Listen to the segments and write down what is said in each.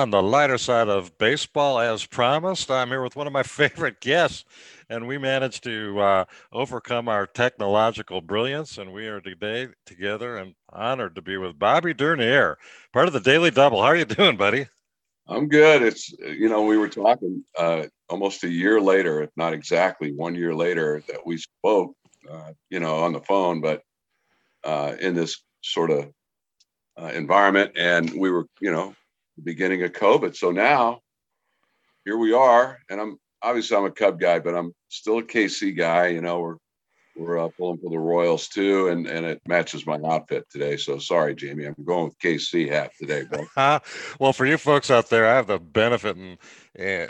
on the lighter side of baseball as promised. I'm here with one of my favorite guests, and we managed to uh, overcome our technological brilliance. And we are today together and honored to be with Bobby Dernier, part of the Daily Double. How are you doing, buddy? I'm good. It's, you know, we were talking uh, almost a year later, if not exactly one year later, that we spoke, uh, you know, on the phone, but uh, in this sort of uh, environment, and we were, you know, the beginning of COVID. So now here we are, and I'm obviously I'm a Cub guy, but I'm still a KC guy. You know, we're we're uh, pulling for the Royals too, and and it matches my outfit today. So sorry, Jamie, I'm going with KC hat today, bro. well, for you folks out there, I have the benefit, and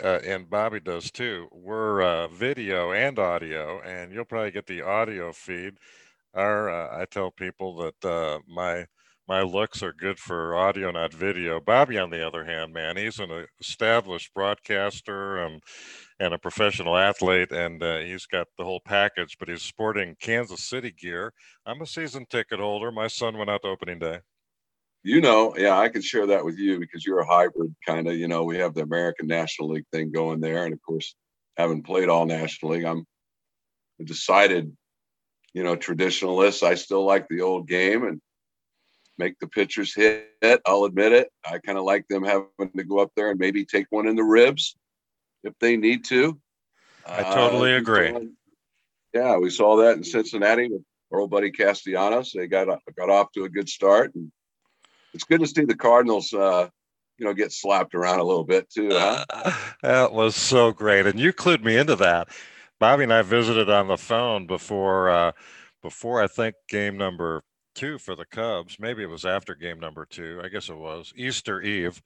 uh, and Bobby does too. We're uh, video and audio, and you'll probably get the audio feed. Our uh, I tell people that uh, my my looks are good for audio, not video. Bobby, on the other hand, man, he's an established broadcaster and and a professional athlete, and uh, he's got the whole package. But he's sporting Kansas City gear. I'm a season ticket holder. My son went out to opening day. You know, yeah, I can share that with you because you're a hybrid kind of. You know, we have the American National League thing going there, and of course, having played all National League, I'm a decided, you know, traditionalist. I still like the old game, and make the pitchers hit. I'll admit it. I kind of like them having to go up there and maybe take one in the ribs if they need to. I totally uh, agree. yeah, we saw that in Cincinnati with our old buddy Castellanos. They got got off to a good start, and it's good to see the Cardinals. Uh, you know, get slapped around a little bit too. Huh? that was so great, and you clued me into that. Bobby and I visited on the phone before uh, before I think game number two for the Cubs. Maybe it was after game number two. I guess it was Easter Eve.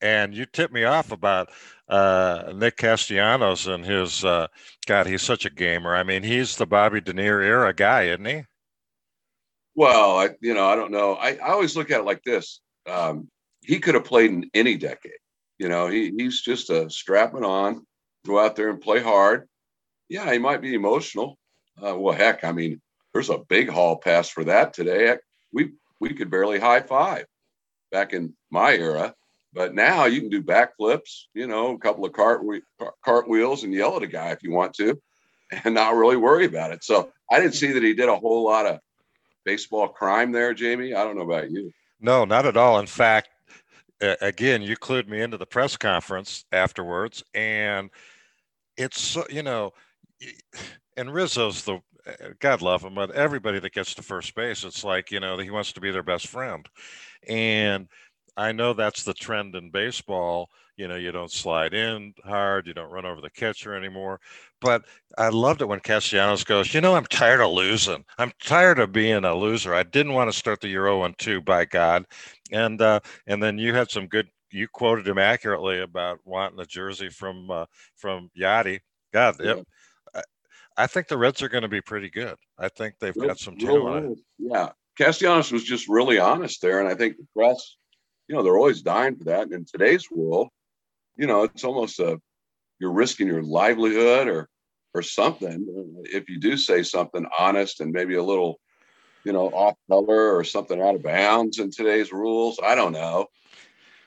And you tipped me off about uh, Nick Castellanos and his uh, God. He's such a gamer. I mean, he's the Bobby Dernier era guy, isn't he? Well, I, you know, I don't know. I, I always look at it like this. Um, he could have played in any decade. You know, he, he's just a strapping on, go out there and play hard. Yeah, he might be emotional. Uh, well, heck, I mean, there's a big hall pass for that today. We we could barely high five back in my era, but now you can do backflips, you know, a couple of cart cartwheels and yell at a guy if you want to, and not really worry about it. So I didn't see that he did a whole lot of baseball crime there, Jamie. I don't know about you. No, not at all. In fact, again, you clued me into the press conference afterwards, and it's you know, and Rizzo's the God love him, but everybody that gets to first base, it's like, you know, he wants to be their best friend. And I know that's the trend in baseball. You know, you don't slide in hard, you don't run over the catcher anymore. But I loved it when Castellanos goes, you know, I'm tired of losing. I'm tired of being a loser. I didn't want to start the year 0 2, by God. And uh, and then you had some good you quoted him accurately about wanting a jersey from uh, from Yadi. God, it, I think the Reds are going to be pretty good. I think they've got some talent. Yeah, Castellanos was just really honest there, and I think the press, you know, they're always dying for that. And in today's world, you know, it's almost a you're risking your livelihood or or something uh, if you do say something honest and maybe a little, you know, off color or something out of bounds in today's rules. I don't know.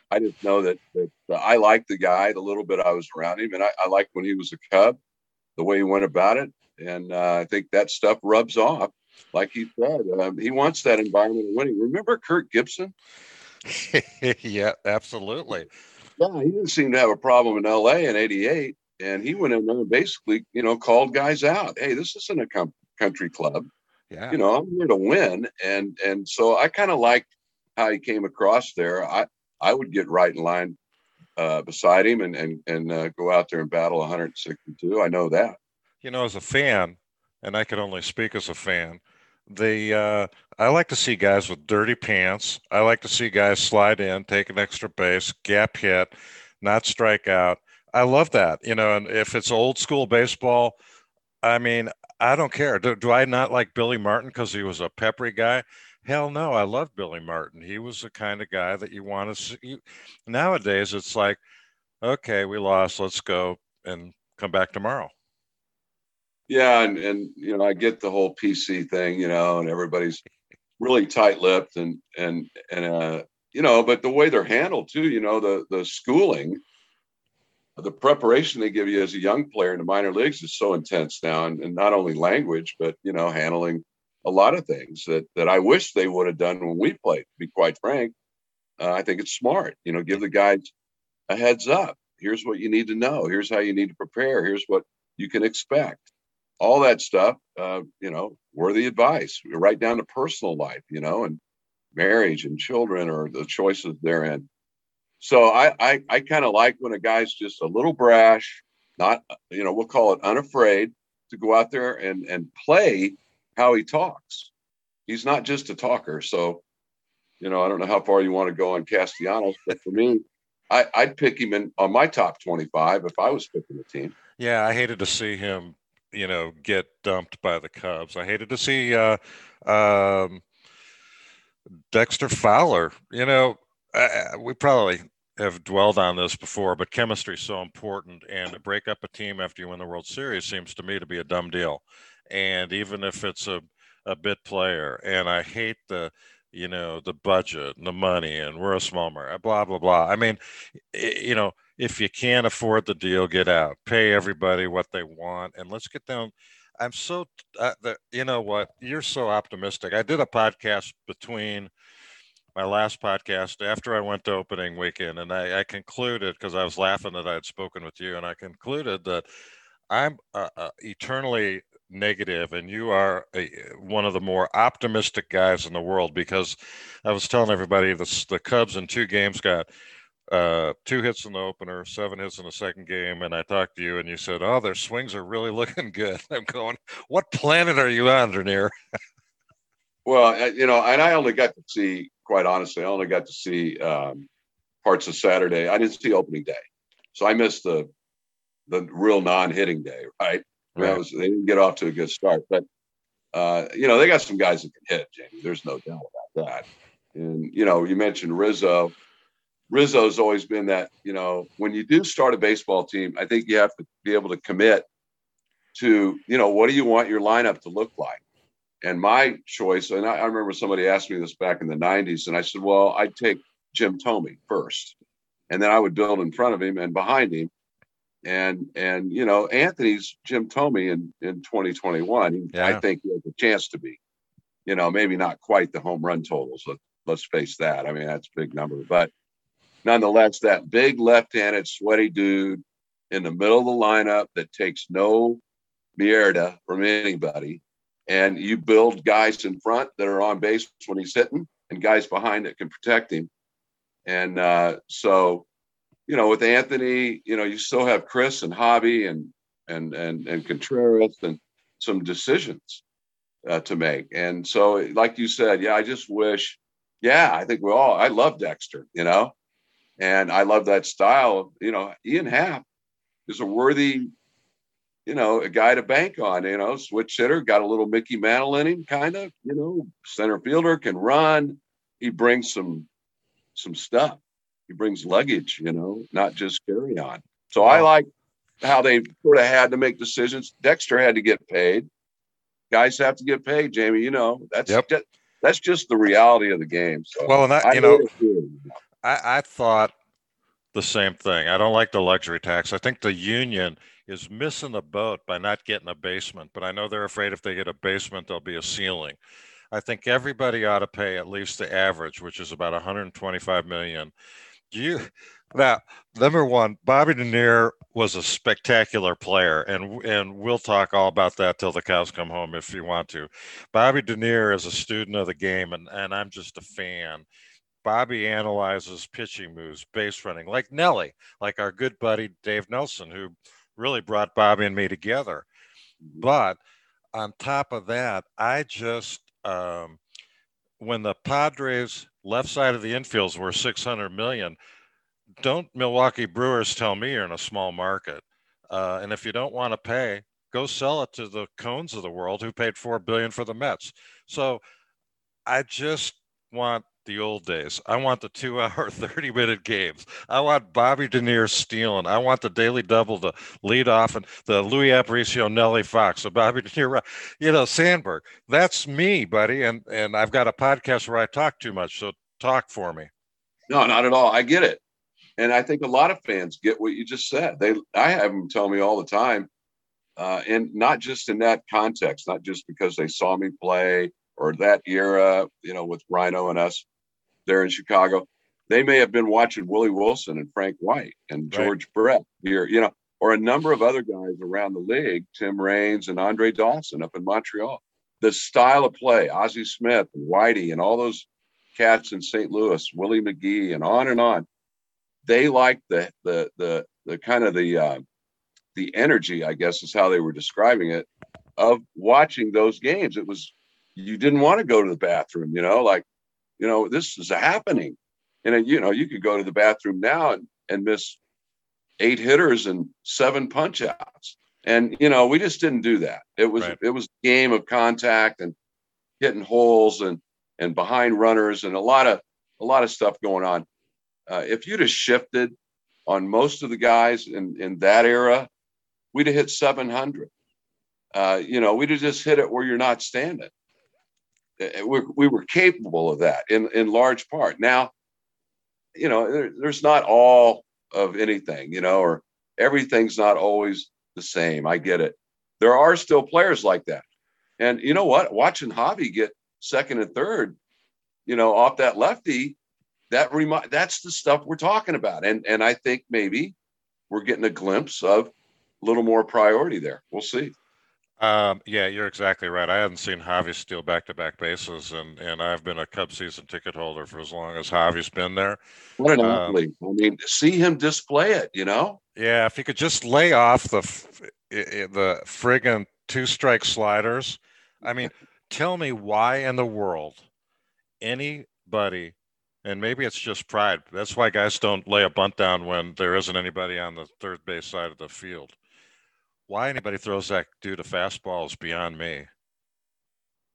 I just know that, that I like the guy the little bit I was around him, and I, I liked when he was a Cub the way he went about it. And uh, I think that stuff rubs off. Like he said, um, he wants that environment of winning. Remember Kirk Gibson? yeah, absolutely. Yeah, he didn't seem to have a problem in LA in 88. And he went in there and basically, you know, called guys out. Hey, this isn't a com- country club. Yeah. You know, I'm here to win. And and so I kind of liked how he came across there. I, I would get right in line uh, beside him and and and uh, go out there and battle 162. I know that. You know, as a fan, and I can only speak as a fan. The uh, I like to see guys with dirty pants. I like to see guys slide in, take an extra base, gap hit, not strike out. I love that. You know, and if it's old school baseball, I mean, I don't care. Do, do I not like Billy Martin because he was a peppery guy? Hell no, I love Billy Martin. He was the kind of guy that you want to see. Nowadays, it's like, okay, we lost. Let's go and come back tomorrow. Yeah, and and you know, I get the whole PC thing, you know, and everybody's really tight-lipped, and and and uh, you know, but the way they're handled too, you know, the the schooling, the preparation they give you as a young player in the minor leagues is so intense now, and, and not only language, but you know, handling a lot of things that that I wish they would have done when we played. To be quite frank, uh, I think it's smart. You know, give the guys a heads up. Here's what you need to know. Here's how you need to prepare. Here's what you can expect. All that stuff, uh, you know, worthy advice, right down to personal life, you know, and marriage and children or the choices therein. So I I, I kind of like when a guy's just a little brash, not you know we'll call it unafraid to go out there and and play how he talks. He's not just a talker. So you know I don't know how far you want to go on Castellanos, but for me, I, I'd pick him in on my top twenty five if I was picking the team. Yeah, I hated to see him you know get dumped by the Cubs. I hated to see. Uh, um, Dexter Fowler, you know, uh, we probably have dwelled on this before, but chemistry is so important. And to break up a team after you win the World Series seems to me to be a dumb deal. And even if it's a, a bit player, and I hate the, you know, the budget and the money, and we're a small market, blah, blah, blah. I mean, you know, if you can't afford the deal, get out, pay everybody what they want, and let's get down I'm so, uh, the, you know what? You're so optimistic. I did a podcast between my last podcast after I went to opening weekend, and I, I concluded because I was laughing that I had spoken with you, and I concluded that I'm uh, uh, eternally negative, and you are a, one of the more optimistic guys in the world because I was telling everybody the, the Cubs in two games got uh, two hits in the opener, seven hits in the second game, and I talked to you, and you said, "Oh, their swings are really looking good." I'm going, "What planet are you on, Dernier?" well, you know, and I only got to see, quite honestly, I only got to see um, parts of Saturday. I didn't see opening day, so I missed the the real non-hitting day. Right, right. Was, they didn't get off to a good start, but uh, you know, they got some guys that can hit. Jamie, there's no doubt about that. And you know, you mentioned Rizzo Rizzo's always been that, you know, when you do start a baseball team, I think you have to be able to commit to, you know, what do you want your lineup to look like? And my choice, and I, I remember somebody asked me this back in the 90s, and I said, well, I'd take Jim Thome first. And then I would build in front of him and behind him. And and you know, Anthony's Jim Thome in, in 2021. Yeah. I think he has a chance to be. You know, maybe not quite the home run totals. Let, let's face that. I mean, that's a big number. But nonetheless, that big left-handed sweaty dude in the middle of the lineup that takes no mierda from anybody, and you build guys in front that are on base when he's hitting, and guys behind that can protect him. And uh, so, you know, with Anthony, you know, you still have Chris and Hobby and and and and Contreras and some decisions uh, to make. And so, like you said, yeah, I just wish. Yeah, I think we all. I love Dexter. You know, and I love that style. You know, Ian Happ is a worthy, you know, a guy to bank on. You know, switch hitter, got a little Mickey Mantle in him, kind of. You know, center fielder can run. He brings some some stuff. He brings luggage. You know, not just carry on. So I like how they sort of had to make decisions. Dexter had to get paid. Guys have to get paid, Jamie. You know, that's yep. just, that's just the reality of the game. So well, and that, you know, I, I thought the same thing. I don't like the luxury tax. I think the union is missing the boat by not getting a basement, but I know they're afraid if they get a basement, there'll be a ceiling. I think everybody ought to pay at least the average, which is about 125 million. Do you now number one, Bobby Dernier was a spectacular player, and and we'll talk all about that till the cows come home if you want to. Bobby Dernier is a student of the game, and and I'm just a fan. Bobby analyzes pitching moves, base running, like Nelly, like our good buddy Dave Nelson, who really brought Bobby and me together. Mm-hmm. But on top of that, I just, um, when the Padres left side of the infields were 600 million, don't Milwaukee Brewers tell me you're in a small market. Uh, and if you don't want to pay, go sell it to the Cohens of the world who paid four billion for the Mets. So I just want the old days. I want the two hour, 30 minute games. I want Bobby Dernier stealing. I want the daily double to lead off and the Luis Aparicio, Nellie Fox. So Bobby Dernier, you know, Sandberg. That's me, buddy. And, and I've got a podcast where I talk too much. So talk for me. No, not at all. I get it. And I think a lot of fans get what you just said. They, I have them tell me all the time, uh, and not just in that context, not just because they saw me play or that era, you know, with Rhino and us there in Chicago. They may have been watching Willie Wilson and Frank White and George right. Brett here, you know, or a number of other guys around the league, Tim Raines and Andre Dawson up in Montreal. The style of play, Ozzie Smith and Whitey and all those cats in St. Louis, Willie McGee, and on and on. They liked the the the the kind of the uh, the energy, I guess, is how they were describing it, of watching those games. It was you didn't want to go to the bathroom, you know, like, you know, this is happening. And you know, you could go to the bathroom now and, and miss eight hitters and seven punch outs. And you know, we just didn't do that. It was right. it was a game of contact and hitting holes and and behind runners and a lot of a lot of stuff going on. Uh, if you'd have shifted on most of the guys in in that era, we'd have hit 700. Uh, you know, we'd have just hit it where you're not standing. Uh, we, we were capable of that in in large part. Now, you know, there, there's not all of anything, you know, or everything's not always the same. I get it. There are still players like that. And you know what? Watching Javi get second and third, you know, off that lefty, that remind that's the stuff we're talking about. And and I think maybe we're getting a glimpse of a little more priority there. We'll see. Um, yeah, you're exactly right. I hadn't seen Javi steal back-to-back bases, and and I've been a Cub season ticket holder for as long as Javi's been there. What an um, athlete! I mean, see him display it. You know. Yeah, if he could just lay off the the friggin' two-strike sliders. I mean, tell me why in the world anybody, and maybe it's just pride. That's why guys don't lay a bunt down when there isn't anybody on the third base side of the field why anybody throws that dude a fastball is beyond me.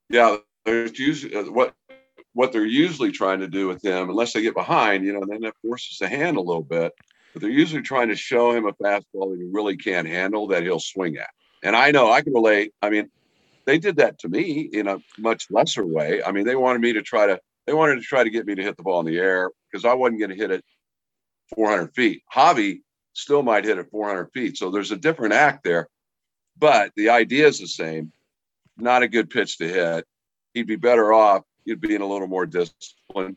Yeah, there's usually uh, what what they're usually trying to do with him, unless they get behind, you know, then that forces the hand a little bit. But they're usually trying to show him a fastball that he really can't handle that he'll swing at. And I know I can relate. I mean, they did that to me in a much lesser way. I mean, they wanted me to try to they wanted to try to get me to hit the ball in the air because I wasn't going to hit it 400 feet. Javi still might hit it 400 feet. So there's a different act there, but the idea is the same. Not a good pitch to hit. He'd be better off. He'd be in a little more discipline.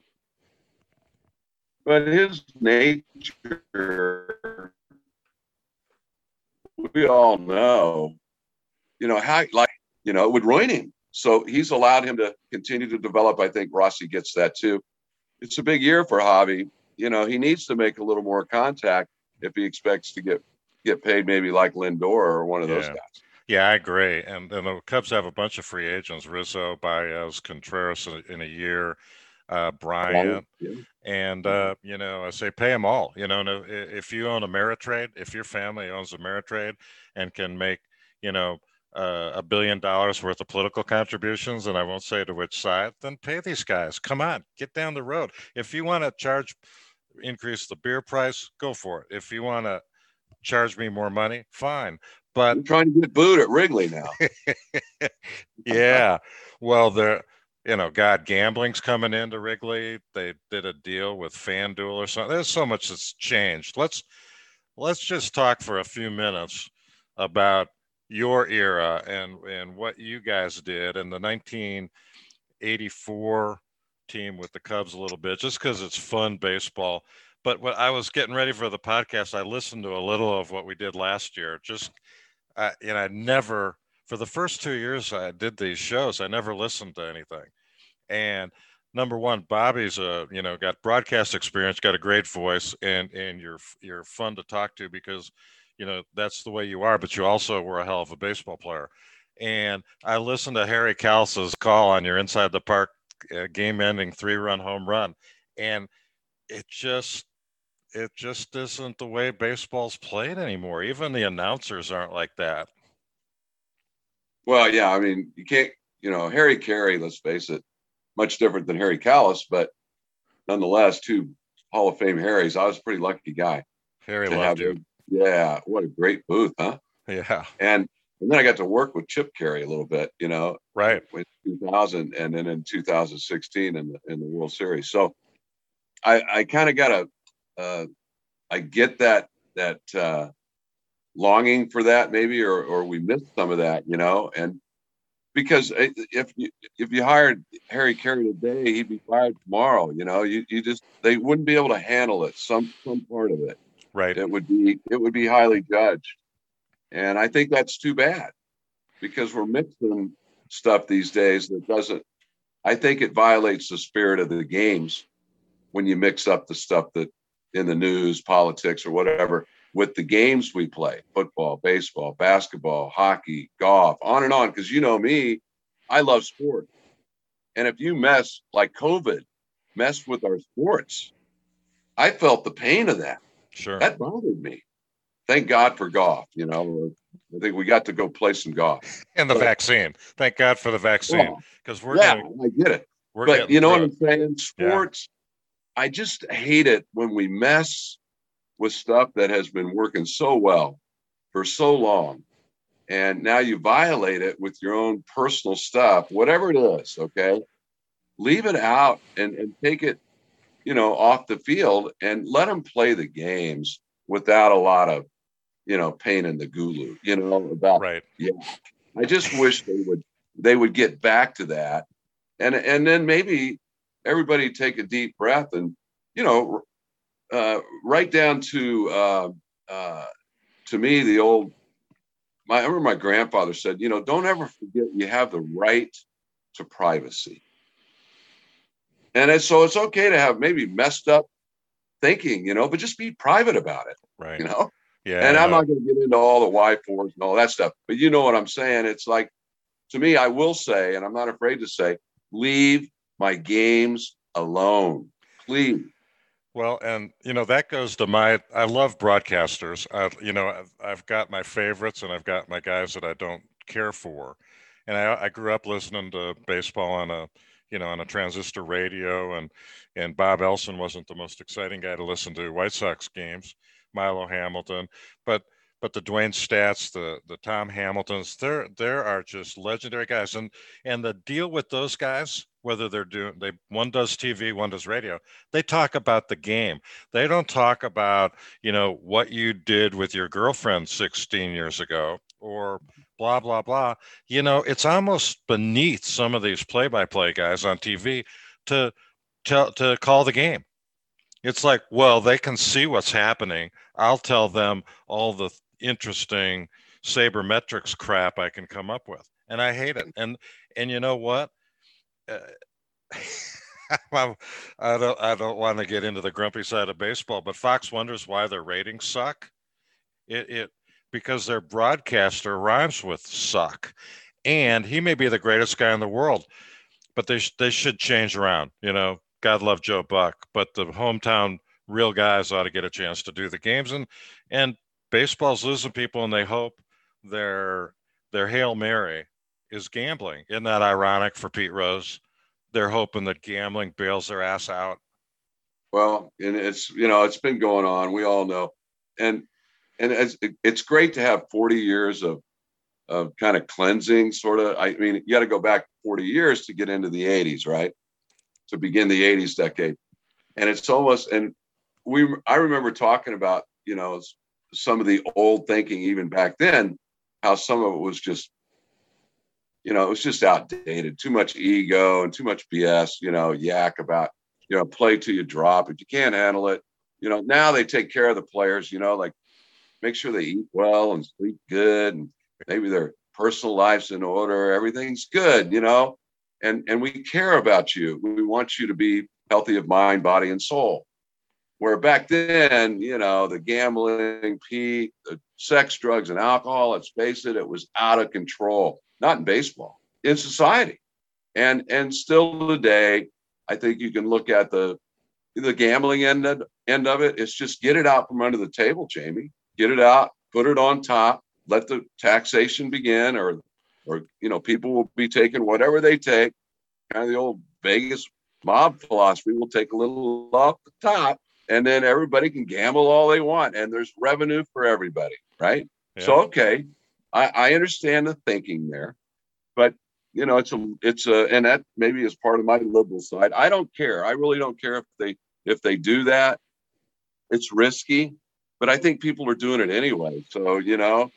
But his nature, we all know, you know, how, like, you know, it would ruin him. So he's allowed him to continue to develop. I think Rossi gets that too. It's a big year for Javi. You know, he needs to make a little more contact if he expects to get get paid maybe like Lindor or one of yeah. those guys. Yeah, I agree. And, and the Cubs have a bunch of free agents: Rizzo, Baez, Contreras in a year, uh, Bryant, yeah. and uh, you know, I say pay them all. You know, if you own Ameritrade, if your family owns Ameritrade and can make, you know, uh, a billion dollars worth of political contributions, and I won't say to which side, then pay these guys. Come on, get down the road. If you want to charge increase the beer price, go for it. If you want to charge me more money, fine. But I'm trying to get booed at Wrigley now. yeah. Well, there, you know, God, gambling's coming into Wrigley. They did a deal with FanDuel or something. There's so much that's changed. Let's let's just talk for a few minutes about your era and and what you guys did in the 1984 team with the Cubs a little bit just because it's fun baseball. But when I was getting ready for the podcast, I listened to a little of what we did last year. Just, uh, and I never, for the first two years I did these shows, I never listened to anything. And number one, Bobby's a you know got broadcast experience, got a great voice, and and you're you're fun to talk to because you know that's the way you are. But you also were a hell of a baseball player. And I listened to Harry Kalas's call on your Inside the Park a game-ending three-run home run, and it just it just isn't the way baseball's played anymore. Even the announcers aren't like that. Well, yeah, I mean, you can't, you know, Harry Caray, let's face it, much different than Harry Kalas, but nonetheless, two Hall of Fame Harrys. I was a pretty lucky guy. Harry loved you. Yeah, what a great booth, huh? Yeah. And and then I got to work with Chip Caray a little bit, you know, right in 2000 and then in 2016 in the in the World Series. So I I kind of got a uh, I get that that uh, longing for that maybe, or or we missed some of that, you know, and because if you if you hired Harry Caray today, he'd be fired tomorrow. You know, you you just they wouldn't be able to handle it. Some some part of it, right? It would be it would be highly judged, and I think that's too bad because we're mixing stuff these days that doesn't. I think it violates the spirit of the games when you mix up the stuff that in the news, politics, or whatever with the games we play football, baseball, basketball, hockey, golf, on and on. Because you know me, I love sport. And if you mess like COVID, mess with our sports, I felt the pain of that. Sure. That bothered me. Thank God for golf. You know, I think we got to go play some golf. And the but, vaccine. Thank God for the vaccine. Oh, because we're yeah, I get it. We're but you know what I'm saying? Sports, yeah. I just hate it when we mess with stuff that has been working so well for so long. And now you violate it with your own personal stuff, whatever it is, okay? Leave it out and, and take it, you know, off the field and let them play the games without a lot of, you know, pain in the gulu, you know, about right. Yeah. I just wish they would they would get back to that. And and then maybe everybody take a deep breath and you know uh, right down to uh, uh, to me the old. My, I remember my grandfather said, you know, don't ever forget you have the right to privacy. And it's, so it's okay to have maybe messed up thinking, you know, but just be private about it. Right. You know? Yeah. And I'm not going to get into all the why fours and all that stuff, but you know what I'm saying? It's like, to me, I will say, and I'm not afraid to say, leave my games alone, please. Well, and you know that goes to my. I love broadcasters. I, you know, I've, I've got my favorites, and I've got my guys that I don't care for. And I, I grew up listening to baseball on a, you know, on a transistor radio, and and Bob Elson wasn't the most exciting guy to listen to White Sox games. Milo Hamilton, but but the Dewayne Staats, the the Tom Hamiltons, there there are just legendary guys, and and the deal with those guys whether they're doing they one does tv one does radio they talk about the game they don't talk about you know what you did with your girlfriend 16 years ago or blah blah blah. You know it's almost beneath some of these play-by-play guys on tv to tell to call the game. It's like well they can see what's happening. I'll tell them all the interesting sabermetrics crap i can come up with and i hate it. And and you know what? Uh, I don't I don't want to get into the grumpy side of baseball, but Fox wonders why their ratings suck. It it because their broadcaster rhymes with suck, and he may be the greatest guy in the world, but they sh- they should change around. You know, God love Joe Buck, but the hometown real guys ought to get a chance to do the games, and and baseball's losing people, and they hope their their hail mary is gambling. Isn't that ironic for Pete Rose? They're hoping that gambling bails their ass out. Well, and it's you know it's been going on. We all know, and and it's it's great to have 40 years of of kind of cleansing, sort of. I mean, you got to go back 40 years to get into the 80s, right? To begin the 80s decade, and it's almost and we I remember talking about you know some of the old thinking even back then, how some of it was just you know, it was just outdated, too much ego and too much BS, you know, yak about, you know, play till you drop. If you can't handle it, you know, now they take care of the players, you know, like make sure they eat well and sleep good and maybe their personal life's in order, everything's good, you know, and and we care about you. We want you to be healthy of mind, body, and soul. Where back then, you know, the gambling, Pete, the sex, drugs, and alcohol, let's face it, it was out of control not in baseball, in society. And and still today, I think you can look at the the gambling end of, end of it. It's just get it out from under the table, Jamie. Get it out, put it on top, let the taxation begin, or or you know, people will be taking whatever they take. Kind of the old Vegas mob philosophy. We'll take a little off the top, and then everybody can gamble all they want, and there's revenue for everybody, right? Yeah. So okay, I, I understand the thinking there, but you know, it's a, it's a, and that maybe is part of my liberal side. I don't care. I really don't care if they if they do that, it's risky, but I think people are doing it anyway. So, you know,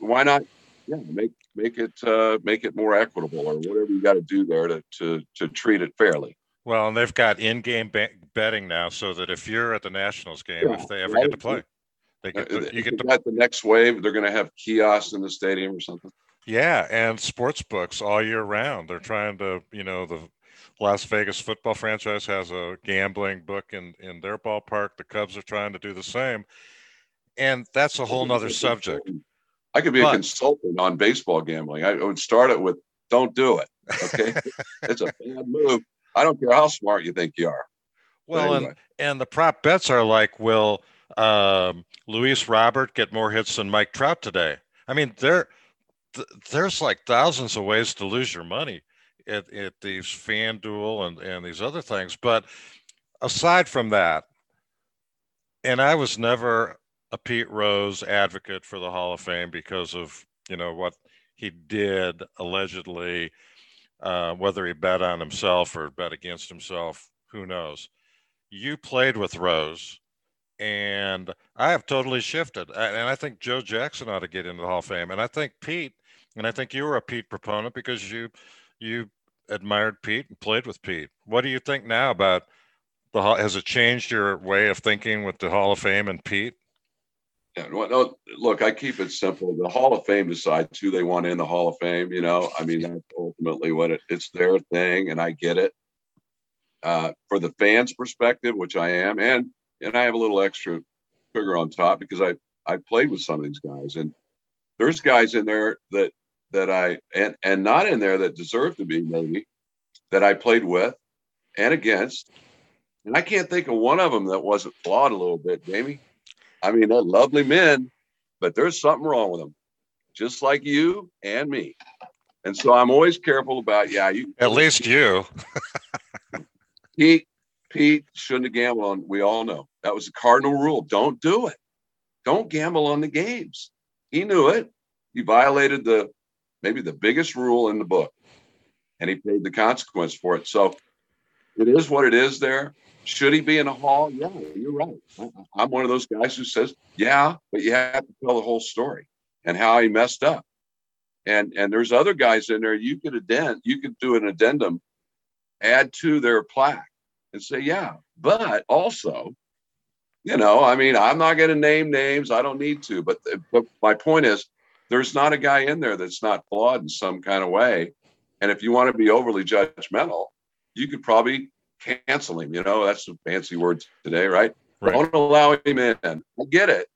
why not? Yeah, make make it uh, make it more equitable or whatever you got to do there to, to to treat it fairly. Well, and they've got in-game betting now, so that if you're at the Nationals game, yeah, if they ever right. get to play, they get to, you get to the next wave. They're going to have kiosks in the stadium or something. Yeah, and sports books all year round. They're trying to, you know, the Las Vegas football franchise has a gambling book in in their ballpark. The Cubs are trying to do the same, and that's a whole nother subject. I could be but, a consultant on baseball gambling. I would start it with "Don't do it." Okay, it's a bad move. I don't care how smart you think you are. Well, anyway. and and the prop bets are like, will um, Luis Robert get more hits than Mike Trout today? I mean, there th- there's like thousands of ways to lose your money at, at these FanDuel and, and these other things. But aside from that, and I was never a Pete Rose advocate for the Hall of Fame because of, you know, what he did allegedly, uh, whether he bet on himself or bet against himself, who knows. You played with Rose and I have totally shifted. And I think Joe Jackson ought to get into the Hall of Fame. And I think Pete, and I think you were a Pete proponent because you you admired Pete and played with Pete. What do you think now about the Hall has it changed your way of thinking with the Hall of Fame and Pete? Yeah, no, look, I keep it simple. The Hall of Fame decides who they want in the Hall of Fame. You know, I mean, that's ultimately what it, it's their thing, and I get it. Uh, for the fans' perspective, which I am, and and I have a little extra sugar on top because I I played with some of these guys, and there's guys in there that that I and and not in there that deserve to be maybe that I played with and against. And I can't think of one of them that wasn't flawed a little bit, Jamie. I mean, they're lovely men, but there's something wrong with them, just like you and me. And so I'm always careful about, yeah, you at least you. Pete, Pete shouldn't have gambled on. We all know that was a cardinal rule. Don't do it. Don't gamble on the games. He knew it. He violated the maybe the biggest rule in the book. And he paid the consequence for it. So it is what it is there. Should he be in a hall? Yeah, you're right. I'm one of those guys who says, yeah, but you have to tell the whole story and how he messed up. And and there's other guys in there you could addend, you could do an addendum, add to their plaque and say, yeah, but also, you know, I mean, I'm not going to name names. I don't need to. But, but my point is, there's not a guy in there that's not flawed in some kind of way. And if you want to be overly judgmental, you could probably cancel him. You know, that's a fancy word today, right? right. Don't allow him in. I get it.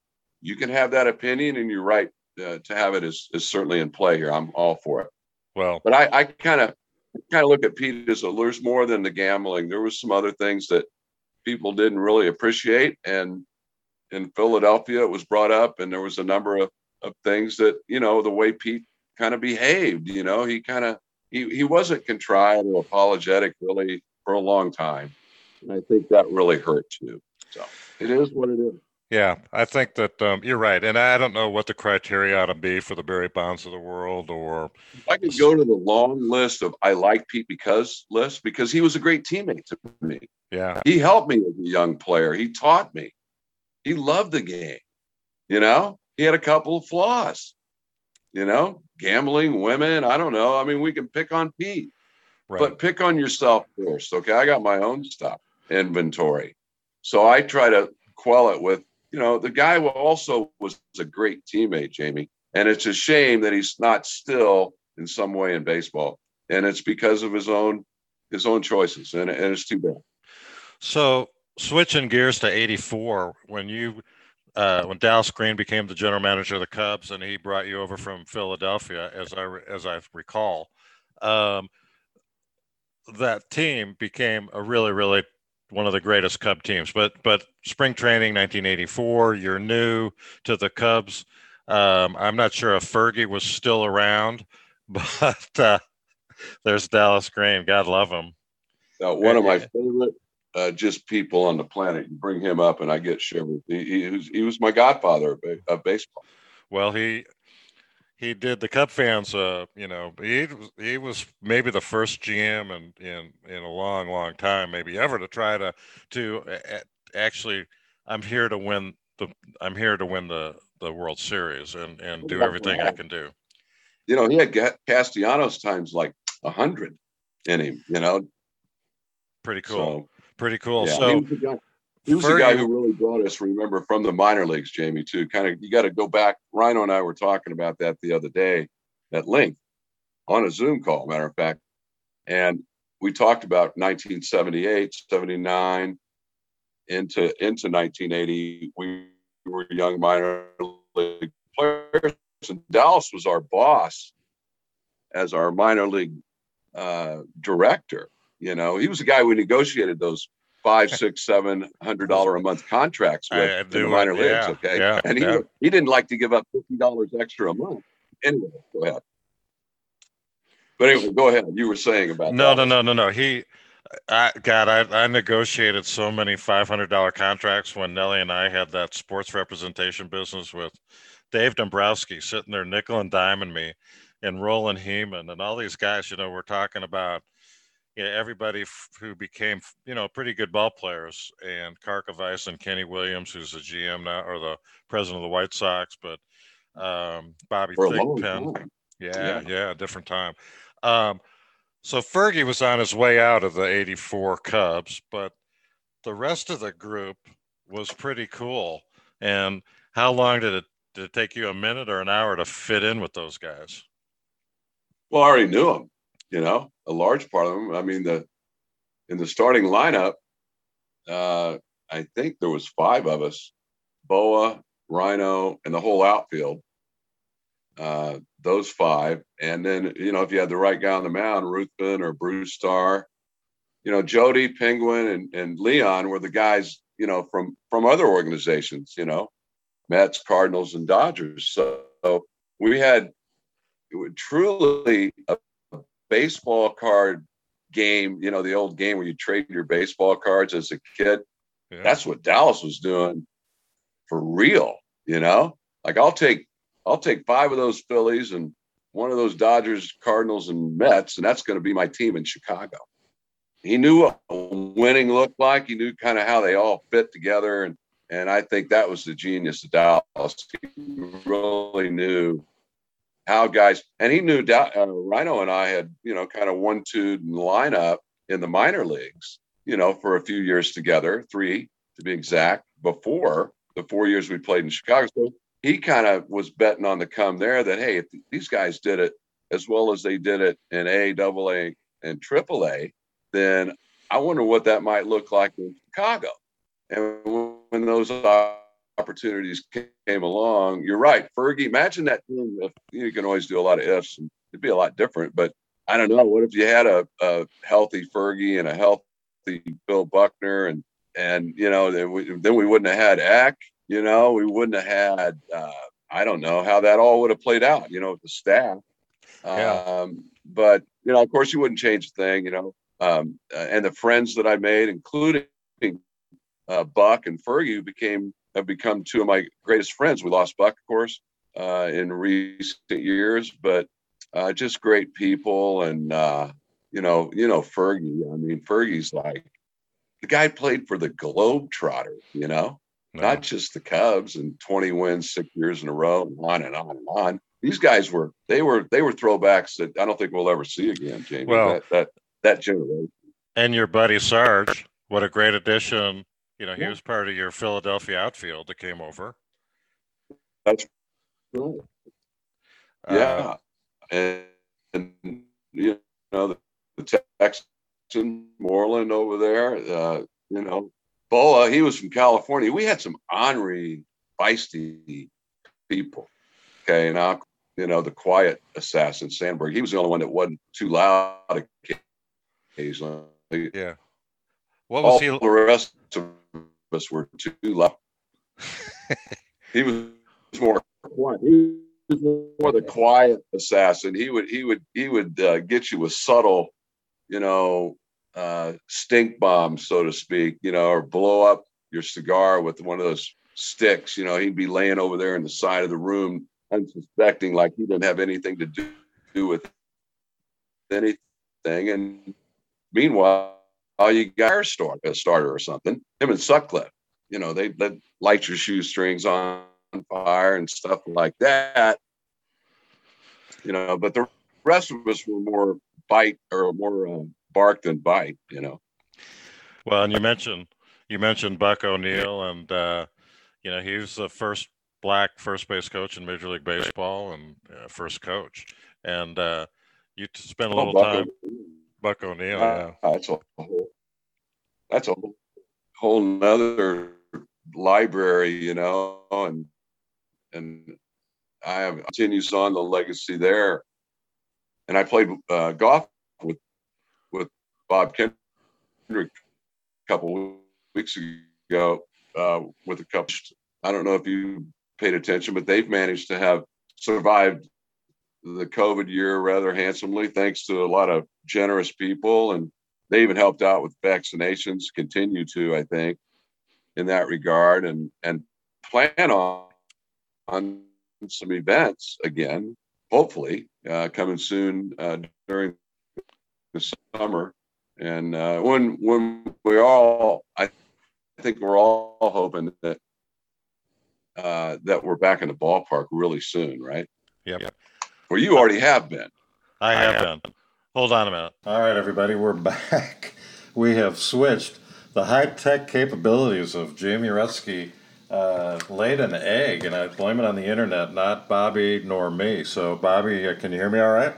You can have that opinion, and you're right uh, to have it is, is certainly in play here. I'm all for it. Well, but I kind of kind of look at Pete as a there's more than the gambling. There was some other things that people didn't really appreciate, and in Philadelphia it was brought up, and there was a number of of things that you know the way Pete kind of behaved. You know, he kind of he he wasn't contrite or apologetic really for a long time, and I think that really hurt too. So it is what it is. Yeah, I think that um, you're right, and I don't know what the criteria ought to be for the Barry Bonds of the world, or I could go to the long list of I like Pete because list because he was a great teammate to me. Yeah, he helped me as a young player. He taught me. He loved the game. You know, he had a couple of flaws. You know, gambling, women. I don't know. I mean, we can pick on Pete, right. but pick on yourself first. Okay, I got my own stuff inventory, so I try to quell it with you know, the guy also was a great teammate, Jamie. And it's a shame that he's not still in some way in baseball. And it's because of his own his own choices. And, and it's too bad. So switching gears to 84, when you uh, when Dallas Green became the general manager of the Cubs and he brought you over from Philadelphia, as I as I recall, um, that team became a really really one of the greatest Cub teams. But but spring training 1984, you're new to the Cubs. Um, I'm not sure if Fergie was still around, but uh, there's Dallas Green. God love him. Now, one of my favorite uh, just people on the planet. You bring him up, and I get shivered. He, he, was, he was my godfather of, of baseball. Well, he he did the Cub fans. Uh, you know, he he was maybe the first GM in in in a long, long time, maybe ever, to try to to actually. I'm here to win the. I'm here to win the the World Series and and do everything I can do. You know, he had Castellanos times like a hundred in him. You know, pretty cool. So, pretty cool. Yeah, so. He was the guy who really brought us, remember, from the minor leagues, Jamie, too. Kind of, you got to go back. Rhino and I were talking about that the other day at length on a Zoom call, matter of fact. And we talked about 1978, 79, into, into 1980. We were young minor league players, and Dallas was our boss as our minor league uh, director. You know, he was the guy who negotiated those five, six, seven hundred dollar a month contracts with in the minor leagues. Yeah, okay, yeah, and he yeah. he didn't like to give up fifty dollars extra a month. Anyway, go ahead. But anyway, go ahead. You were saying about no, that. no, no, no, no. No. He, I, God, I, I negotiated so many five hundred dollar contracts when Nellie and I had that sports representation business with Dave Dombrowski sitting there nickel and diming me, and Roland Hemond, and all these guys. You know, we're talking about you know, everybody f- who became, you know, pretty good ball players, and Karkovice and Kenny Williams, who's the GM now or the president of the White Sox, but um, Bobby Thigpen. Yeah, yeah, yeah, different time. Um, so Fergie was on his way out of the 84 Cubs, but the rest of the group was pretty cool. And how long did it, did it take you a minute or an hour to fit in with those guys? Well, I already knew them you know, a large part of them. I mean, the in the starting lineup, uh, I think there was five of us: Boa, Rhino, and the whole outfield. Uh, those five, and then you know, if you had the right guy on the mound, Ruthven or Bruce Starr, you know, Jody, Penguin, and, and Leon were the guys, you know, from from other organizations, you know, Mets, Cardinals, and Dodgers. So, so we had truly a baseball card game, you know, the old game where you trade your baseball cards as a kid. Yeah. That's what Dallas was doing for real, you know? Like I'll take I'll take five of those Phillies and one of those Dodgers, Cardinals, and Mets, and that's going to be my team in Chicago. He knew what winning looked like. He knew kind of how they all fit together, and and I think that was the genius of Dallas. He really knew how guys, and he knew uh, Rhino and I had, you know, kind of one two lineup in the minor leagues, you know, for a few years together, three to be exact, before the four years we played in Chicago. So he kind of was betting on the come there that, hey, if these guys did it as well as they did it in A, double A, and triple A, then I wonder what that might look like in Chicago. And when those opportunities came along, you're right, Fergie. Imagine that team. If, you can always do a lot of ifs, and it'd be a lot different. But I don't know. What if you had a, a healthy Fergie and a healthy Bill Buckner, and and you know then we, then we wouldn't have had Eck. You know, we wouldn't have had. Uh, I don't know how that all would have played out. You know, with the staff. Yeah. Um, but you know, of course, you wouldn't change a thing. You know, um, uh, and the friends that I made, including uh, Buck and Fergie, who became have become two of my greatest friends. We lost Buck, of course, uh, in recent years, but uh, just great people. And uh, you know, you know Fergie. I mean, Fergie's like the guy played for the Globetrotters. You know, not just the Cubs and 20 wins six years in a row, and on and on and on. These guys were they were they were throwbacks that I don't think we'll ever see again, Jamie. Well, that that, that generation. And your buddy Sarge, what a great addition you know, he was part of your Philadelphia outfield that came over. That's right. Uh, yeah, and, and, you know the, the Texan Moreland over there. Uh, you know, Boa. He was from California. We had some ornery, feisty people. Okay, now you know the quiet assassin Sandberg. He was the only one that wasn't too loud occasionally. Yeah. What was All he? The rest of us were too loud. he was more quiet. He was more the quiet assassin. He would he would he would uh, get you with subtle, you know, uh, stink bombs, so to speak, you know, or blow up your cigar with one of those sticks. You know, he'd be laying over there in the side of the room unsuspecting, like he didn't have anything to do, do with anything. And meanwhile, you got a starter, a starter or something. Him and Sutcliffe, you know, they let light your shoestrings on fire and stuff like that. You know, but the rest of us were more bite or more uh, bark than bite. You know. Well, and you mentioned you mentioned Buck O'Neil, and uh, you know he was the first black first base coach in Major League Baseball and uh, first coach. And uh, you spent a oh, little oh, time. O'Neil. Buck O'Neil, uh, yeah. That's a whole, that's a whole nother library, you know, and and I have continues on the legacy there. And I played uh, golf with with Bob Kendrick a couple weeks ago uh, with a couple. I don't know if you paid attention, but they've managed to have survived the COVID year rather handsomely, thanks to a lot of generous people. And they even helped out with vaccinations, continue to, I think, in that regard, and and plan on on some events again, hopefully uh, coming soon uh, during the summer. And uh, when when we all, I I think we're all hoping that uh, that we're back in the ballpark really soon, right? Yep. Yep. Well, you already have been. I have, I have been. Hold on a minute. All right, everybody, we're back. We have switched. The high tech capabilities of Jamie Retzky uh, laid an egg, and I blame it on the internet, not Bobby nor me. So, Bobby, uh, can you hear me all right?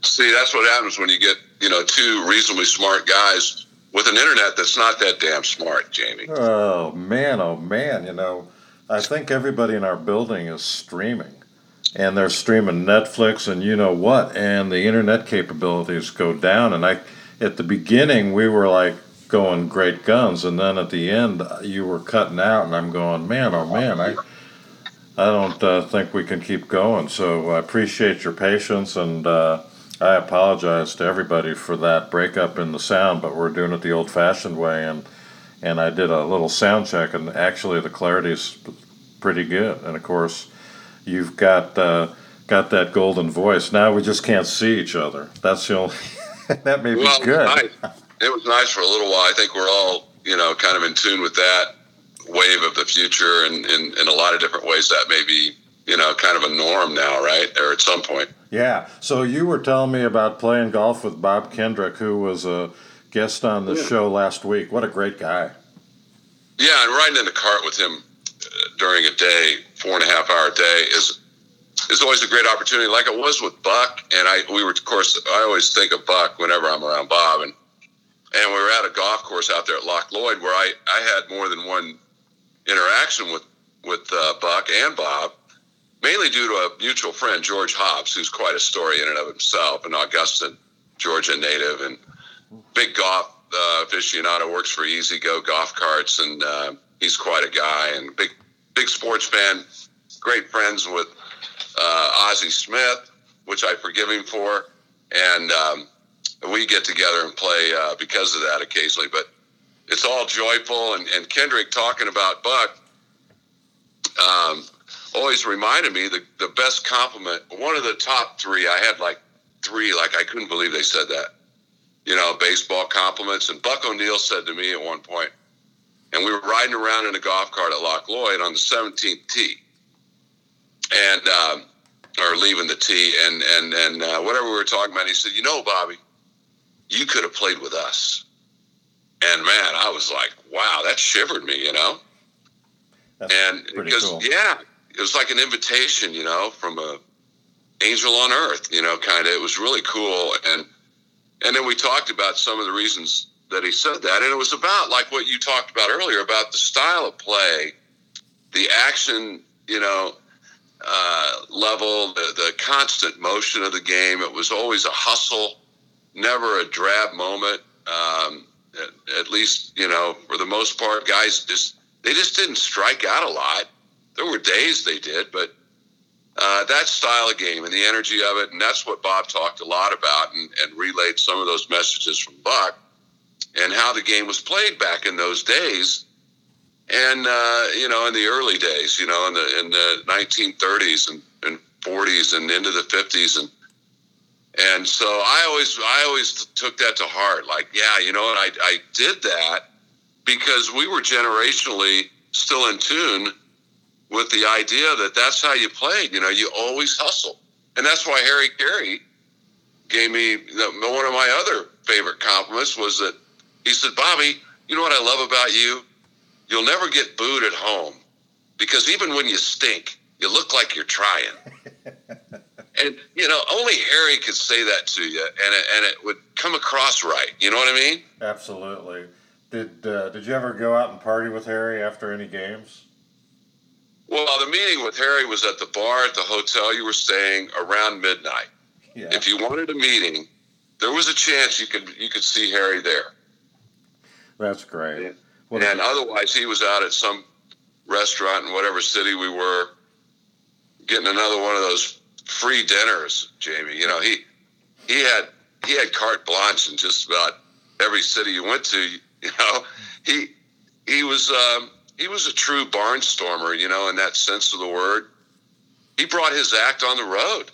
See, that's what happens when you get you know two reasonably smart guys with an internet that's not that damn smart, Jamie. Oh man, oh man, you know I think everybody in our building is streaming. And they're streaming Netflix and you know what, and the internet capabilities go down. And I, at the beginning, we were like going great guns, and then at the end, you were cutting out, and I'm going, man, oh man, I, I don't uh, think we can keep going. So I appreciate your patience, and uh, I apologize to everybody for that breakup in the sound, but we're doing it the old-fashioned way, and and I did a little sound check, and actually the clarity's pretty good. And of course, you've got uh, got that golden voice. Now we just can't see each other. That's the only. that may well, be good. It was, nice. it was nice for a little while. I think we're all you know kind of in tune with that wave of the future, and in a lot of different ways that may be you know kind of a norm now, right? Or at some point. Yeah. So you were telling me about playing golf with Bob Kendrick, who was a guest on the yeah. show last week. What a great guy. Yeah, and riding in the cart with him during a day, four and a half hour day, is is always a great opportunity. Like it was with Buck, and I we were of course I always think of Buck whenever I'm around Bob, and and we were at a golf course out there at Loch Lloyd where I I had more than one interaction with with uh, Buck and Bob, mainly due to a mutual friend George Hobbs, who's quite a story in and of himself, an Augusta, Georgia native, and big golf uh, aficionado, works for E-Z-GO Golf Carts, and uh, he's quite a guy and big big sports fan. Great friends with uh, Ozzie Smith, which I forgive him for, and um, we get together and play uh, because of that occasionally. But it's all joyful, and, and Kendrick talking about Buck um, always reminded me the the best compliment. One of the top three, I had like three, like I couldn't believe they said that you know, baseball compliments. And Buck O'Neil said to me at one point, and we were riding around in a golf cart at Loch Lloyd on the 17th tee, and um, or leaving the tee, and and and uh, whatever we were talking about, he said, "You know, Bobby, you could have played with us." And man, I was like, "Wow, that shivered me," you know. That's and because cool. yeah, it was like an invitation, you know, from a angel on earth, you know, kind of. It was really cool, and and then we talked about some of the reasons that he said that. And it was about like what you talked about earlier about the style of play, the action, you know, uh, level, the, the constant motion of the game. It was always a hustle, never a drab moment. Um, at, at, least, you know, for the most part, guys just, they just didn't strike out a lot. There were days they did, but uh, that style of game and the energy of it, and that's what Bob talked a lot about and, and relayed some of those messages from Buck and how the game was played back in those days. and uh, you know, in the early days, you know, in the in the 1930s and, and 40s and into the 50s, and and so I always I always took that to heart. Like, yeah, you know, and I I did that because we were generationally still in tune with the idea that that's how you played. You know, you always hustle, and that's why Harry Caray gave me one of my other favorite compliments was that he said, "Bobby, you know what I love about you? You'll never get booed at home because even when you stink, you look like you're trying." and you know, only Harry could say that to you, and it, and it would come across right. You know what I mean? Absolutely. Did uh, Did you ever go out and party with Harry after any games? Well, the meeting with Harry was at the bar at the hotel you were staying around midnight. Yeah. If you wanted a meeting, there was a chance you could you could see Harry there. That's great. And, and otherwise, he was out at some restaurant in whatever city we were, getting another one of those free dinners. Jamie, you know he he had he had carte blanche in just about every city you went to. You know he he was. Um, he was a true barnstormer, you know, in that sense of the word. He brought his act on the road.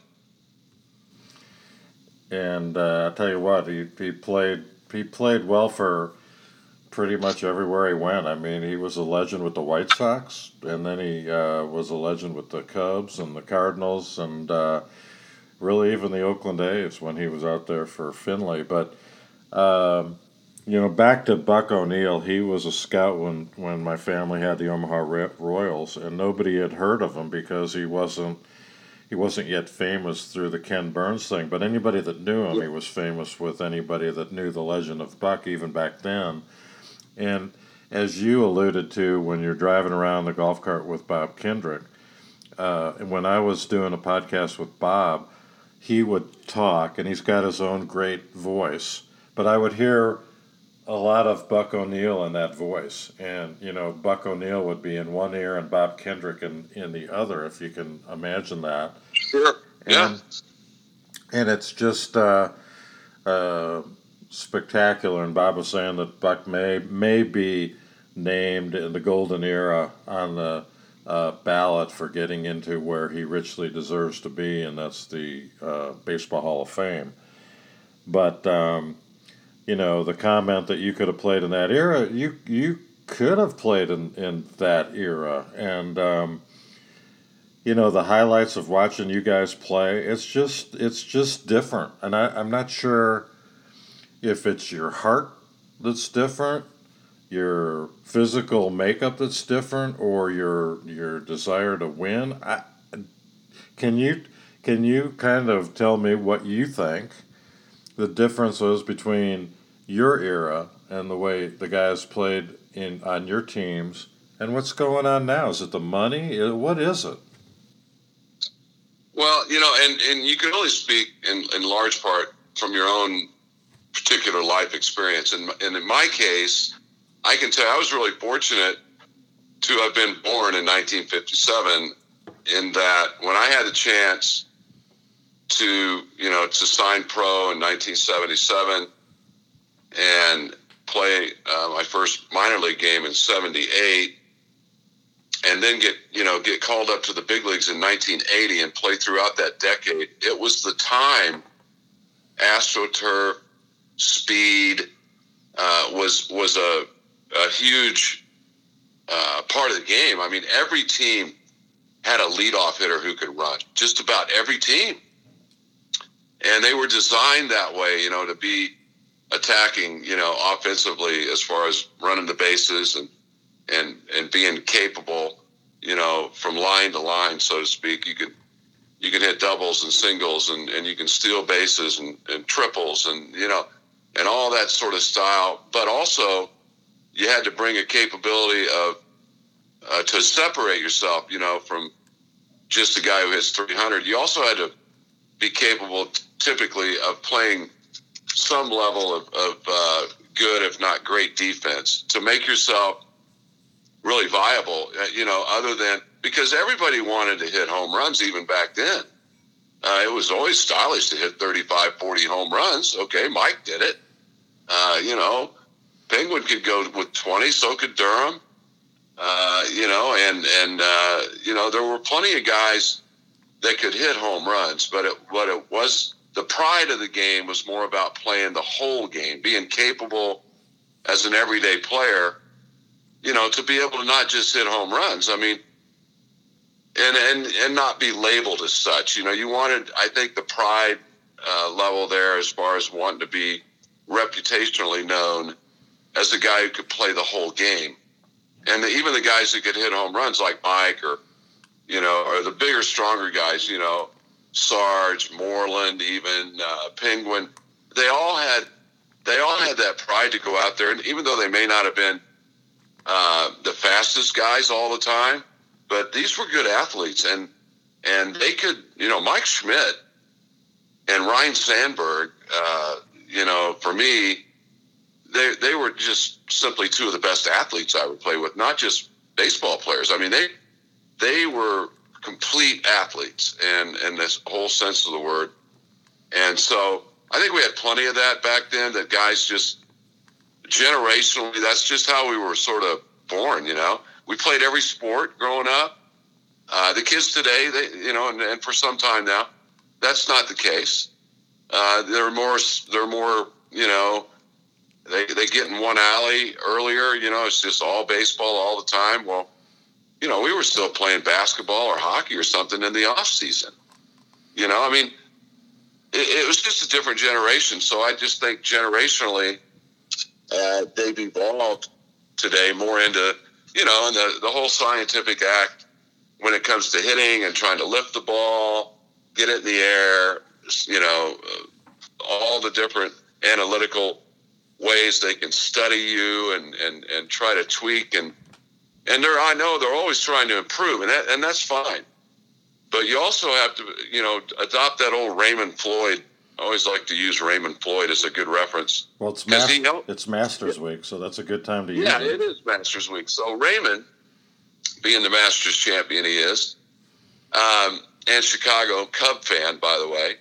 And uh, I tell you what, he, he played he played well for pretty much everywhere he went. I mean, he was a legend with the White Sox, and then he uh, was a legend with the Cubs and the Cardinals, and uh, really even the Oakland A's when he was out there for Finley. But um, you know, back to Buck O'Neil, he was a scout when, when my family had the Omaha Royals, and nobody had heard of him because he wasn't he wasn't yet famous through the Ken Burns thing. But anybody that knew him, he was famous with anybody that knew the legend of Buck even back then. And as you alluded to when you're driving around the golf cart with Bob Kendrick, uh, when I was doing a podcast with Bob, he would talk, and he's got his own great voice. But I would hear a lot of Buck O'Neil in that voice, and you know Buck O'Neil would be in one ear and Bob Kendrick in, in the other, if you can imagine that. Sure. And, yeah. And it's just uh, uh, spectacular. And Bob was saying that Buck may may be named in the golden era on the uh, ballot for getting into where he richly deserves to be, and that's the uh, Baseball Hall of Fame. But um, you know, the comment that you could have played in that era, you you could have played in, in that era. And um, you know, the highlights of watching you guys play, it's just it's just different. And I, I'm not sure if it's your heart that's different, your physical makeup that's different, or your your desire to win. I, can you can you kind of tell me what you think the difference is between your era and the way the guys played in on your teams and what's going on now is it the money what is it well you know and, and you can only speak in, in large part from your own particular life experience. And, and in my case i can tell i was really fortunate to have been born in 1957 in that when i had the chance to you know to sign pro in 1977 and play uh, my first minor league game in 78 and then get you know get called up to the big leagues in 1980 and play throughout that decade it was the time astroturf speed uh, was was a, a huge uh, part of the game i mean every team had a leadoff hitter who could run just about every team and they were designed that way you know to be attacking, you know, offensively as far as running the bases and and and being capable, you know, from line to line, so to speak. You can you can hit doubles and singles and, and you can steal bases and, and triples and you know and all that sort of style. But also you had to bring a capability of uh, to separate yourself, you know, from just a guy who hits 300. You also had to be capable, typically, of playing some level of, of uh, good, if not great, defense to make yourself really viable. Uh, you know, other than because everybody wanted to hit home runs even back then. Uh, it was always stylish to hit 35, 40 home runs. Okay, Mike did it. Uh, you know, Penguin could go with 20, so could Durham. Uh, you know, and and uh, you know there were plenty of guys that could hit home runs, but it, what it was the pride of the game was more about playing the whole game, being capable as an everyday player, you know, to be able to not just hit home runs. I mean, and and and not be labeled as such. You know, you wanted, I think, the pride uh, level there as far as wanting to be reputationally known as a guy who could play the whole game. And the, even the guys that could hit home runs like Mike or, you know, or the bigger, stronger guys, you know, Sarge, Moreland, even uh, Penguin, they all had they all had that pride to go out there, and even though they may not have been uh, the fastest guys all the time, but these were good athletes, and and they could, you know, Mike Schmidt and Ryne Sandberg, uh, for me, they they were just simply two of the best athletes I would play with, not just baseball players. I mean, they they were complete athletes and in this whole sense of the word. And so I think we had plenty of that back then. That guys just generationally, that's just how we were sort of born. You know, we played every sport growing up. Uh, the kids today, they you know, and, and for some time now, that's not the case. Uh, they're more they're more you know they they get in one alley earlier. You know, it's just all baseball all the time. Well, you know, we were still playing basketball or hockey or something in the off season. You know, I mean, it, it was just a different generation. So I just think generationally, uh, they've evolved today more into you know, and the the whole scientific act when it comes to hitting and trying to lift the ball, get it in the air. You know, uh, all the different analytical ways they can study you and, and, and try to tweak and and they're I know they're always trying to improve and that, and that's fine. But you also have to you know adopt that old Raymond Floyd. I always like to use Raymond Floyd as a good reference. Well, it's mas- he, it's Masters Week, so that's a good time to use yeah, it. Yeah, it is Masters Week. So Raymond, being the Masters champion he is, um, and Chicago Cub fan, by the way,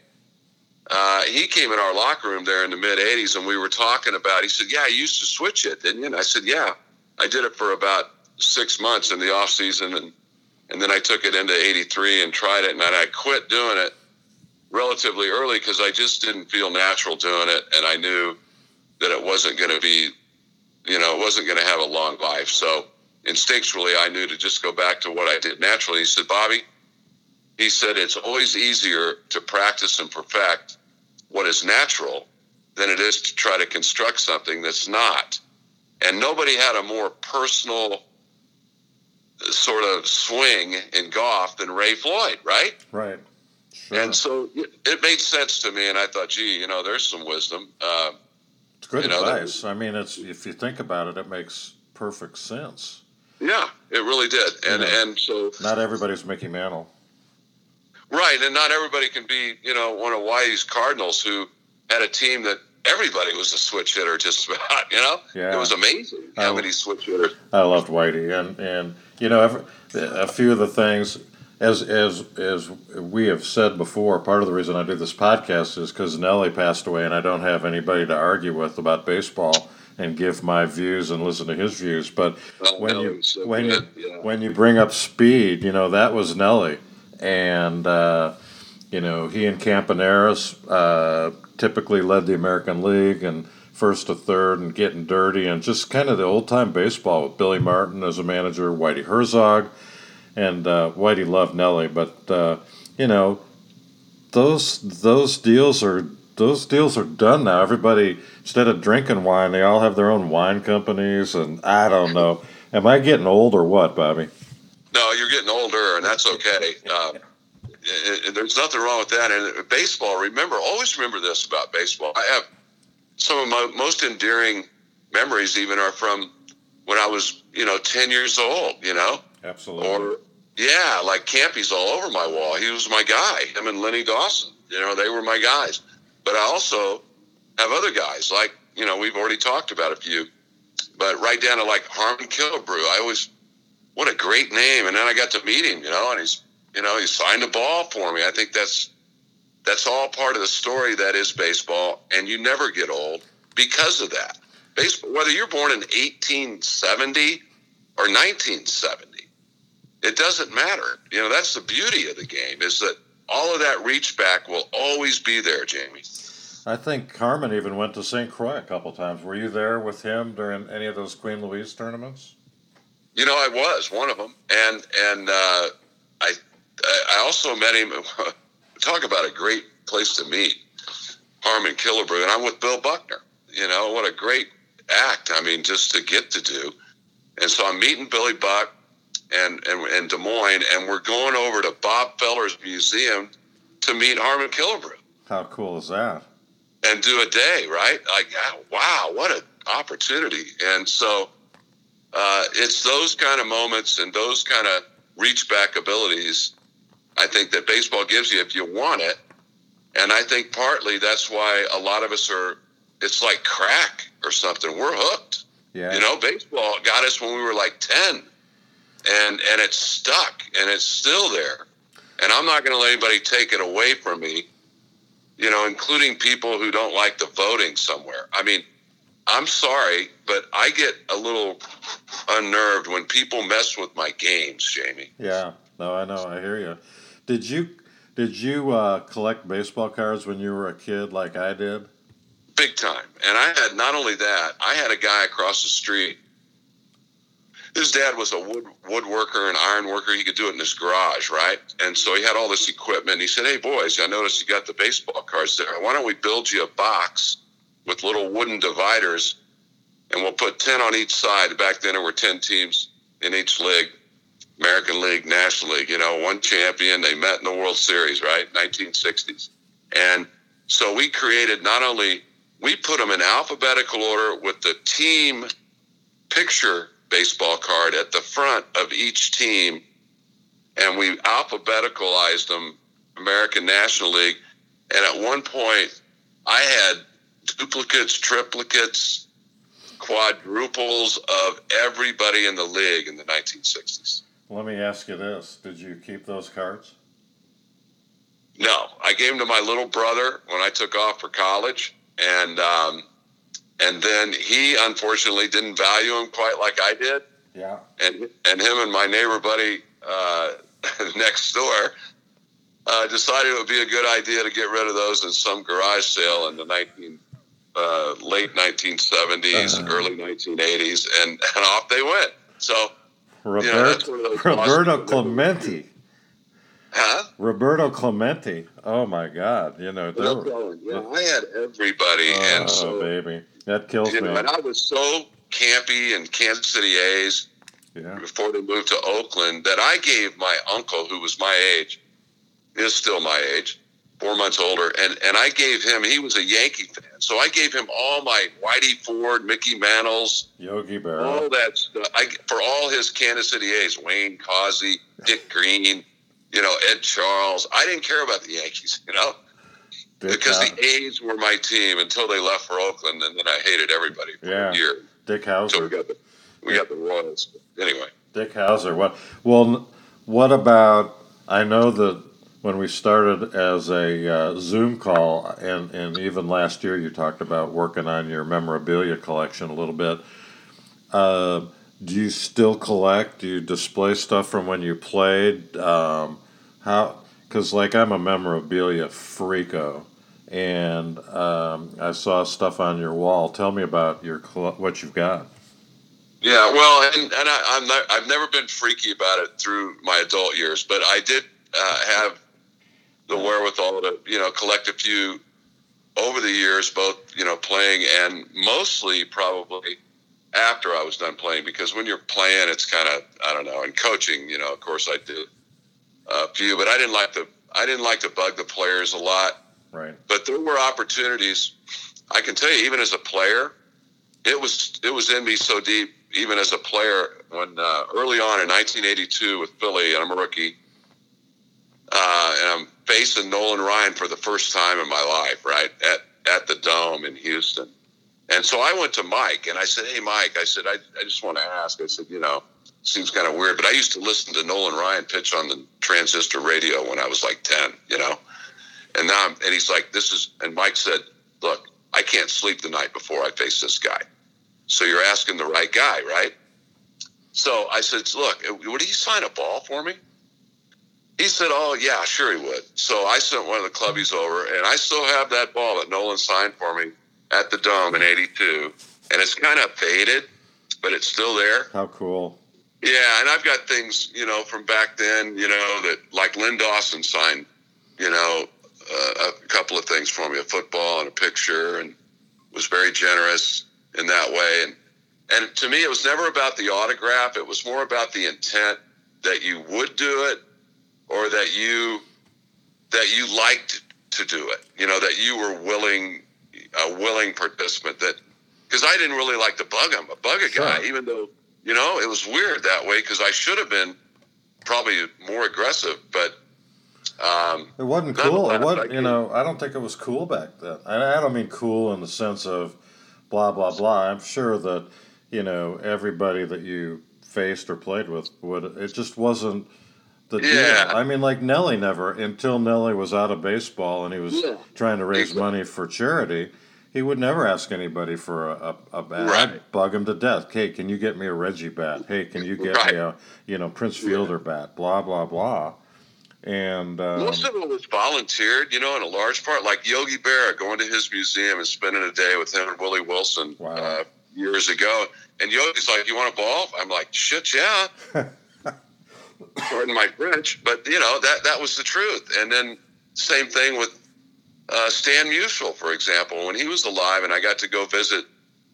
uh, he came in our locker room there in the mid 80s and we were talking about he said yeah i used to switch it didn't you? And i said yeah i did it for about six months in the off season and and then i took it into 83 and tried it and i quit doing it relatively early because i just didn't feel natural doing it and i knew that it wasn't going to be you know it wasn't going to have a long life. So instinctually i knew to just go back to what i did naturally. He said bobby he said it's always easier to practice and perfect what is natural than it is to try to construct something that's not. And nobody had a more personal sort of swing in golf than Ray Floyd, right? Right. Sure. And so it made sense to me, and I thought, gee, you know, there's some wisdom. Uh, it's good advice. Know, I mean, it's if you think about it, it makes perfect sense. Yeah, it really did. And you know, and so not everybody's Mickey Mantle. Right, and not everybody can be, you know, one of Whitey's Cardinals who had a team that everybody was a switch hitter just about, you know? Yeah. It was amazing how I, many switch hitters. I loved Whitey. And, and you know, every, a few of the things, as, as, as we have said before, part of the reason I do this podcast is because Nelly passed away and I don't have anybody to argue with about baseball and give my views and listen to his views. But oh, when you so when good. you yeah. when you bring up speed, you know that was Nelly and uh, you know he and Campaneris uh, typically led the American League and first to third and getting dirty and just kind of the old time baseball with Billy Martin as a manager, Whitey Herzog, and uh, Whitey loved Nelly, but uh, you know those those deals are those deals are done now. Everybody instead of drinking wine, they all have their own wine companies, and I don't know. Am I getting old or what, Bobby? No, you're getting older, and that's okay. Uh, there's nothing wrong with that. And baseball, remember, always remember this about baseball. I have some of my most endearing memories, even are from when I was, you know, 10 years old, you know? Absolutely. Or, yeah, like Campy's all over my wall. He was my guy. Him and Lenny Dawson, you know, they were my guys. But I also have other guys, like, you know, we've already talked about a few, but right down to like Harmon Killebrew. I always what a great name. And then I got to meet him, you know, and he's, you know, he signed a ball for me. I think that's, that's all part of the story that is baseball. And you never get old because of that. Baseball, whether you're born in 1870 or 1970. It doesn't matter. You know, that's the beauty of the game is that all of that reach back will always be there, Jamie. I think Harmon even went to St. Croix a couple times. Were you there with him during any of those Queen Louise tournaments? You know, I was one of them, and and uh, I I also met him. Talk about a great place to meet, Harmon Killebrew, and I'm with Bill Buckner. You know what a great act. I mean, just to get to do. And so I'm meeting Billy Buck and, and, and Des Moines, and we're going over to Bob Feller's museum to meet Harmon Killebrew. How cool is that? And do a day, right? Like, wow, what an opportunity. And so uh, it's those kind of moments and those kind of reach back abilities, I think, that baseball gives you if you want it. And I think partly that's why a lot of us are, it's like crack or something. We're hooked. Yeah. You know, baseball got us when we were like 10 and, and it's stuck and it's still there. And I'm not going to let anybody take it away from me, you know, including people who don't like the voting somewhere. I mean, I'm sorry, but I get a little unnerved when people mess with my games, Jamie. Yeah, no, I know. I hear you. Did you did you uh, collect baseball cards when you were a kid, like I did? Big time. And I had not only that, I had a guy across the street. His dad was a wood woodworker and iron worker. He could do it in his garage, right? And so he had all this equipment. He said, "Hey boys, I noticed you got the baseball cards there. Why don't we build you a box with little wooden dividers, and we'll put ten on each side." Back then, there were ten teams in each league. American League, National League, you know, one champion. They met in the World Series, right? 1960s. And so we created not only we put them in alphabetical order with the team picture baseball card at the front of each team, and we alphabeticalized them American National League. And at one point, I had duplicates, triplicates, quadruples of everybody in the league in the 1960s. Let me ask you this Did you keep those cards? No, I gave them to my little brother when I took off for college and um, and then he unfortunately didn't value them quite like I did. Yeah. And and him and my neighbor buddy uh, next door uh, decided it would be a good idea to get rid of those in some garage sale in the 19 uh, late 1970s, uh-huh. early 1980s, and and off they went. So. Robert, you know, Roberto Clemente. Huh? Roberto Clemente. Oh my God! You know, were, yeah, I had everybody, oh, and so baby, that kills me. Know, and I was so campy in Kansas City A's yeah. before they moved to Oakland that I gave my uncle, who was my age, is still my age, four months older, and and I gave him. He was a Yankee fan, so I gave him all my Whitey Ford, Mickey Mantles, Yogi Berra, all that stuff. I for all his Kansas City A's, Wayne Causey, Dick Green you know, Ed Charles. I didn't care about the Yankees, you know, Dick because the A's were my team until they left for Oakland, and then I hated everybody for yeah. a year. Dick Howser. So we got the we got the Royals. Anyway, Dick Howser. What? Well, what about? I know that when we started as a uh, Zoom call, and and even last year, you talked about working on your memorabilia collection a little bit. Uh, do you still collect? Do you display stuff from when you played? Um, how? Because like I'm a memorabilia freako, and um, I saw stuff on your wall. Tell me about your what you've got. Yeah, well, and, and I, am not, I've never been freaky about it through my adult years, but I did uh, have the wherewithal to you know collect a few over the years, both you know playing and mostly probably after I was done playing because when you're playing, it's kind of I don't know. And coaching, you know, of course I did a few, but I didn't like to I didn't like to bug the players a lot. Right. But there were opportunities. I can tell you, even as a player, it was it was in me so deep. Even as a player, when uh, early on in 1982 with Philly, and I'm a rookie, uh, and I'm facing Nolan Ryan for the first time in my life, right at at the Dome in Houston and so I went to Mike and I said, Hey, Mike, I said, I, I just want to ask. I said, you know, seems kind of weird, but I used to listen to Nolan Ryan pitch on the transistor radio when I was like 10, you know? And now, I'm, and he's like, this is, and Mike said, look, I can't sleep the night before I face this guy. So you're asking the right guy, right? So I said, look, would he sign a ball for me? He said, oh, yeah, sure he would. So I sent one of the clubbies over, and I still have that ball that Nolan signed for me at the Dome in 82. And it's kind of faded, but it's still there. How cool. Yeah, and I've got things, you know, from back then, you know, that like Len Dawson signed, you know, uh, a couple of things for me, a football and a picture, and was very generous in that way. And and to me, it was never about the autograph. It was more about the intent that you would do it, or that you that you liked to do it. You know, that you were willing a willing participant. That because I didn't really like to bug him, a bug a guy, even though you know it was weird that way because I should have been probably more aggressive, but. Um, it wasn't cool. It wasn't, you know, I don't think it was cool back then. And I don't mean cool in the sense of blah blah blah. I'm sure that you know everybody that you faced or played with would. It just wasn't the yeah. deal. I mean, like Nelly never until Nelly was out of baseball and he was yeah. trying to raise money for charity. He would never ask anybody for a, a, a bat. Right. I'd bug him to death. Hey, can you get me a Reggie bat? Hey, can you get right. me a you know Prince Fielder yeah. bat? Blah blah blah. And um, most of it was volunteered, you know, in a large part. Like Yogi Berra going to his museum and spending a day with him and Willie Wilson wow. uh, years ago. And Yogi's like, "You want a ball?" I'm like, "Shit, yeah." Pardon my French, but you know that that was the truth. And then same thing with uh, Stan Musial, for example, when he was alive, and I got to go visit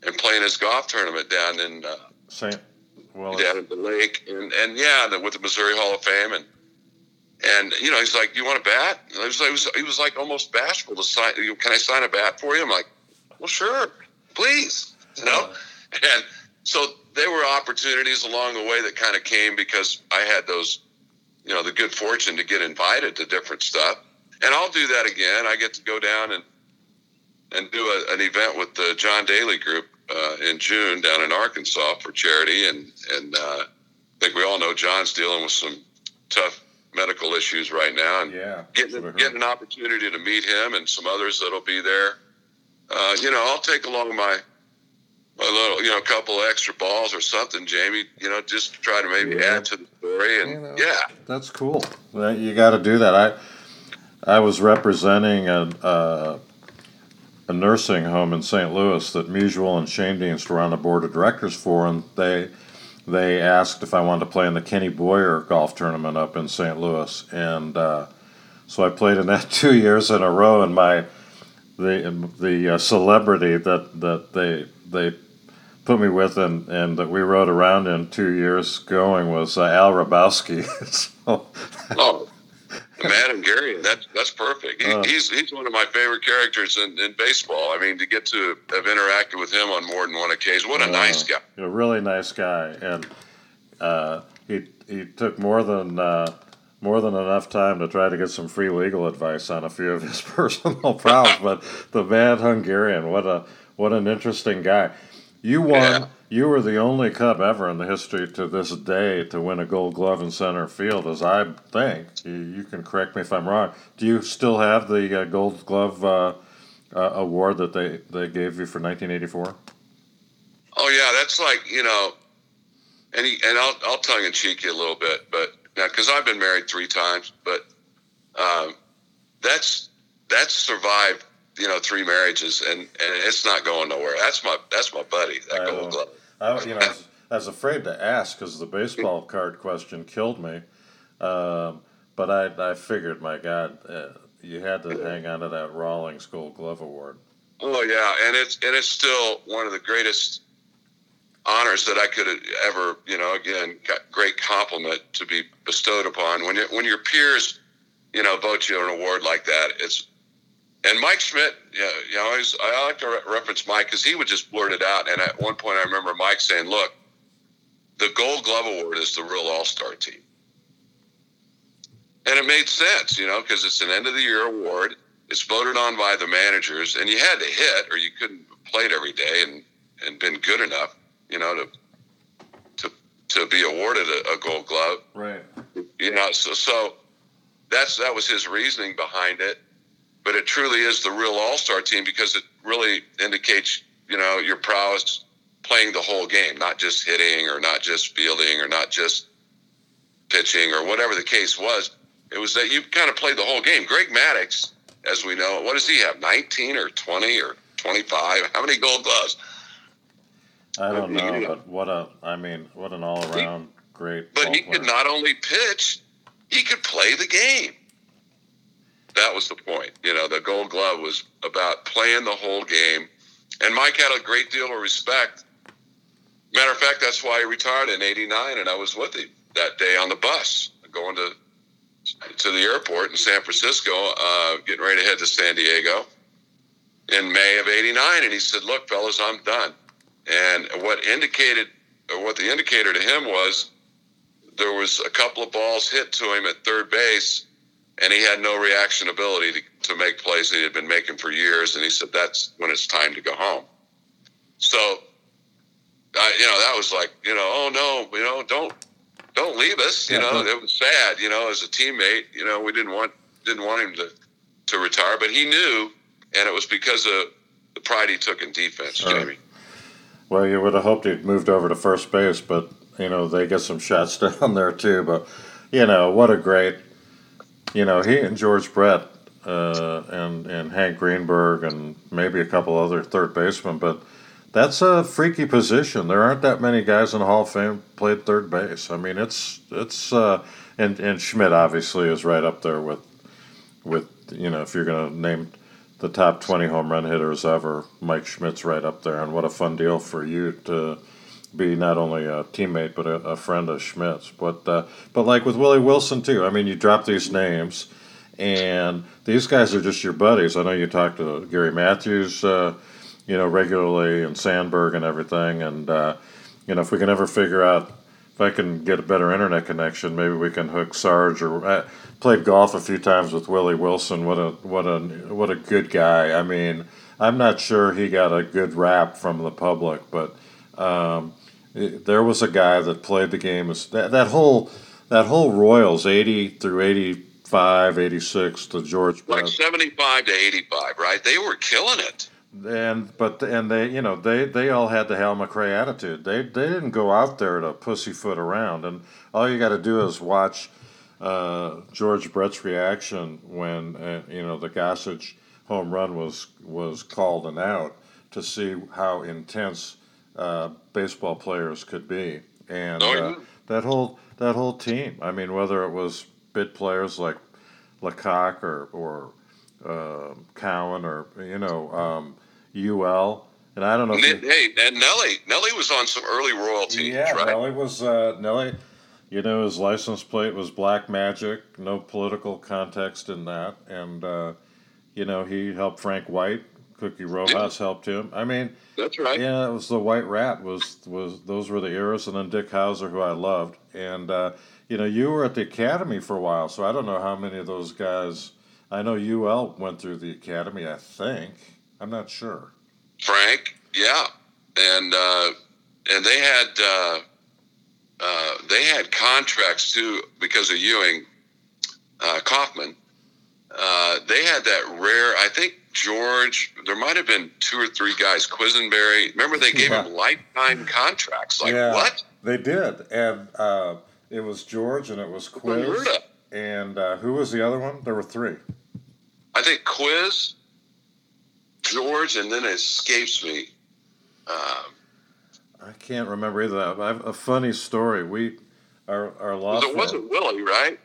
and play in his golf tournament down in uh, Saint, well, down at the lake, and and yeah, with the Missouri Hall of Fame, and and you know, he's like, "You want a bat?" And I was, I was, he was like almost bashful to sign. Can I sign a bat for you? I'm like, "Well, sure, please." You know, and so there were opportunities along the way that kind of came because I had those, you know, the good fortune to get invited to different stuff. And I'll do that again. I get to go down and and do a, an event with the John Daly Group uh, in June down in Arkansas for charity, and and uh, I think we all know John's dealing with some tough medical issues right now, and yeah, getting getting an opportunity to meet him and some others that'll be there. Uh, you know, I'll take along my a little, you know, a couple extra balls or something, Jamie. You know, just try to maybe yeah. add to the story, and you know, yeah, that's cool. You got to do that. I I was representing a, a, a nursing home in St. Louis that Musial and Schoendienst were on the board of directors for, and they they asked if I wanted to play in the Kenny Boyer golf tournament up in St. Louis, and uh, so I played in that two years in a row. And my the the uh, celebrity that that they they put me with and, and that we rode around in two years going was uh, Al Hrabosky. so, oh, Mad Hungarian. That's that's perfect. He, uh, he's he's one of my favorite characters in, in baseball. I mean, to get to have interacted with him on more than one occasion, what a uh, nice guy. A really nice guy, and uh, he he took more than uh, more than enough time to try to get some free legal advice on a few of his personal problems. but the Mad Hungarian, what a what an interesting guy. You won. Yeah. You were the only Cub ever in the history to this day to win a Gold Glove in center field, as I think. You, you can correct me if I'm wrong. Do you still have the uh, Gold Glove uh, uh, award that they, they gave you for 1984? Oh yeah, that's like you know, and he, and I'll I'll tongue in cheek you a little bit, but now because I've been married three times, but um, that's that's survived you know three marriages and and it's not going nowhere. That's my that's my buddy. That I gold glove. I, you know, I was, I was afraid to ask because the baseball card question killed me. Um, but I I figured, my God, uh, you had to hang on to that Rawlings Gold Glove Award. Oh yeah, and it's and it's still one of the greatest honors that I could ever, you know, again, great compliment to be bestowed upon when you, when your peers, you know, vote you an award like that. It's and Mike Schmidt, yeah, you know, I, always, I like to re- reference Mike because he would just blurt it out. And at one point, I remember Mike saying, "Look, the Gold Glove Award is the real All Star team," and it made sense, you know, because it's an end of the year award. It's voted on by the managers, and you had to hit, or you couldn't play it every day and and been good enough, you know, to to to be awarded a, a Gold Glove. Right. You know, so so that's that was his reasoning behind it but it truly is the real all star team because it really indicates, you know, your prowess playing the whole game, not just hitting or not just fielding or not just pitching or whatever the case was. It was that you kind of played the whole game. Greg Maddux, as we know, what does he have? 19 or 20 or 25? How many gold gloves? I don't know, but what a, I mean, what an all around great. But he player. could not only pitch, he could play the game. That was the point. You know, the gold glove was about playing the whole game. And Mike had a great deal of respect. Matter of fact, that's why he retired in 89, and I was with him that day on the bus going to to the airport in San Francisco, uh, getting ready to head to San Diego in May of '89, and he said, "Look, fellas, I'm done." And what indicated, what the indicator to him was, there was a couple of balls hit to him at third base, and he had no reaction ability to, to make plays that he had been making for years. And he said, "That's when it's time to go home." So, uh, you know, that was like, you know, oh no, you know, don't don't leave us. You yeah, know, it was sad. You know, as a teammate, you know, we didn't want didn't want him to to retire, but he knew, and it was because of the pride he took in defense. Jamie. Well, you would have hoped he'd moved over to first base, but you know they get some shots down there too. But you know what a great, you know he and George Brett uh, and and Hank Greenberg and maybe a couple other third basemen, but that's a freaky position. There aren't that many guys in the Hall of Fame played third base. I mean, it's it's uh, and and Schmidt obviously is right up there with with you know if you're going to name the top 20 home run hitters ever, Mike Schmidt's right up there. And what a fun deal for you to be not only a teammate but a, a friend of Schmidt's. But uh, but like with Willie Wilson too. I mean, you drop these names, and these guys are just your buddies. I know you talked to Gary Matthews. Uh, you know, regularly and Sandberg and everything. And, uh, you know, if we can ever figure out if I can get a better internet connection, maybe we can hook Sarge or I uh, played golf a few times with Willie Wilson. What a what a what a good guy. I mean, I'm not sure he got a good rap from the public, but um, it, there was a guy that played the game. That, that whole that whole Royals 80 through 85, 86 to George. Like 75 to 85, right? They were killing it and but and they you know they they all had the Hal McRae attitude. They they didn't go out there to pussyfoot around, and all you got to do is watch uh, George Brett's reaction when uh, you know the Gossage home run was was called and out to see how intense uh, baseball players could be, and oh, uh, that whole that whole team. I mean, whether it was bit players like LaCock or or uh, Cowan or you know um, UL. And I don't know. You, hey, and Nelly, Nelly was on some early royalty. Yeah, right? Nelly was uh, Nelly. You know, his license plate was Black Magic. No political context in that, and uh, you know he helped Frank White. Cookie Rojas yeah. helped him. I mean, that's right. Yeah, it was the White Rat. Was was those were the eras, and then Dick Howser, who I loved, and uh, you know you were at the academy for a while, so I don't know how many of those guys. I know UL went through the academy. I think I'm not sure. Frank, yeah, and uh, and they had uh, uh, they had contracts too because of Ewing uh, Kauffman. Uh, they had that rare. I think George. There might have been two or three guys. Quisenberry. Remember they gave yeah. him lifetime contracts. Like yeah, what? They did, and uh, it was George, and it was Quiz, and who was the other one? There were three. I think Quiz, George, and then it escapes me. Um, I can't remember either. I have a funny story. We our our law. It wasn't Willie, right?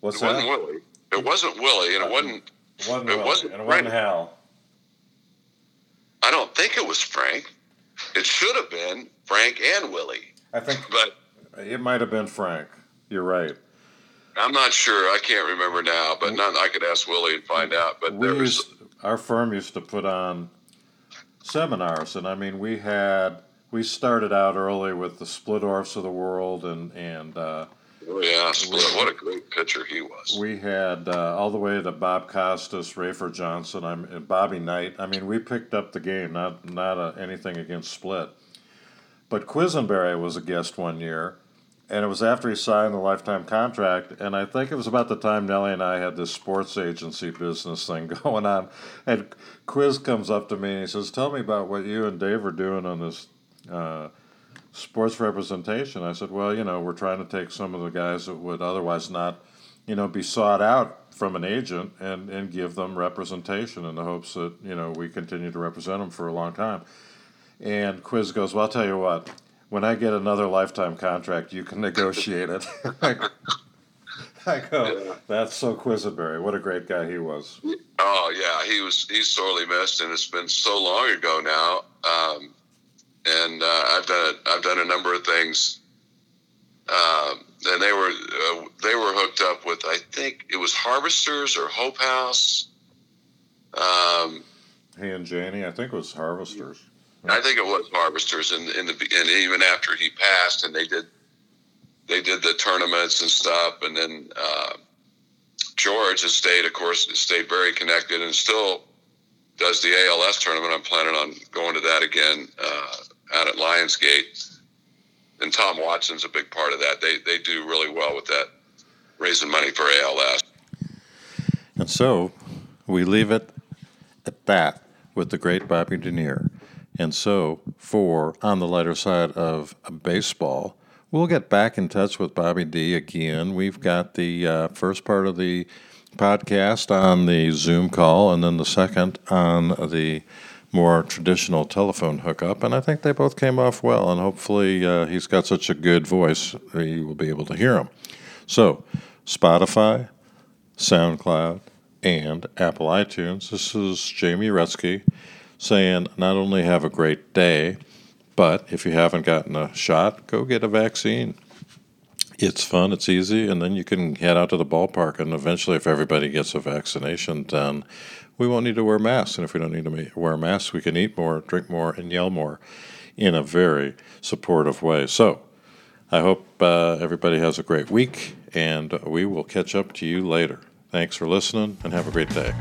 What's it that? wasn't Willie. It wasn't Willie, and it wasn't. It wasn't, it wasn't, and it wasn't Hal. I don't think it was Frank. It should have been Frank and Willie. I think, but it might have been Frank. You're right. I'm not sure. I can't remember now, but not, I could ask Willie and find out. But we there was. Used, our firm used to put on seminars, and I mean, we had we started out early with the split Splittorffs of the world, and and uh, oh yeah, Split, what a great pitcher he was. We had uh, all the way to Bob Costas, Rafer Johnson, I'm and Bobby Knight. I mean, we picked up the game. Not not uh, anything against Split, but Quisenberry was a guest one year and it was after he signed the lifetime contract and i think it was about the time nellie and i had this sports agency business thing going on and quiz comes up to me and he says tell me about what you and dave are doing on this uh, sports representation. I said, well, you know, we're trying to take some of the guys that would otherwise not, you know, be sought out from an agent and, and give them representation in the hopes that, you know, we continue to represent them for a long time. And Quiz goes, well, I'll tell you what, when I get another lifetime contract, you can negotiate it. I go, that's so Quisenberry. What a great guy he was. Oh yeah, he was. He's sorely missed, and it's been so long ago now. Um, and uh, I've done I've done a number of things. Um, and they were uh, they were hooked up with I think it was Harvesters or Hope House. Um, he and Janie, I think it was Harvesters. I think it was Harvesters, and in the and even after he passed, and they did they did the tournaments and stuff, and then uh, George has stayed, of course, stayed very connected, and still does the ALS tournament. I'm planning on going to that again uh, out at Lionsgate and Tom Watson's a big part of that. They they do really well with that, raising money for ALS. And so we leave it at that with the great Bobby Dernier. And so, for on the lighter side of baseball, we'll get back in touch with Bobby D again. We've got the uh, first part of the podcast on the Zoom call, and then the second on the more traditional telephone hookup, and I think they both came off well. And hopefully, uh, he's got such a good voice, you will be able to hear him. So, Spotify, SoundCloud, and Apple iTunes. This is Jamie Retzky saying not only have a great day, but if you haven't gotten a shot, go get a vaccine. It's fun, it's easy, and then you can head out to the ballpark. And eventually, if everybody gets a vaccination, then we won't need to wear masks. And if we don't need to wear masks, we can eat more, drink more, and yell more in a very supportive way. So I hope uh, everybody has a great week, and we will catch up to you later. Thanks for listening, and have a great day.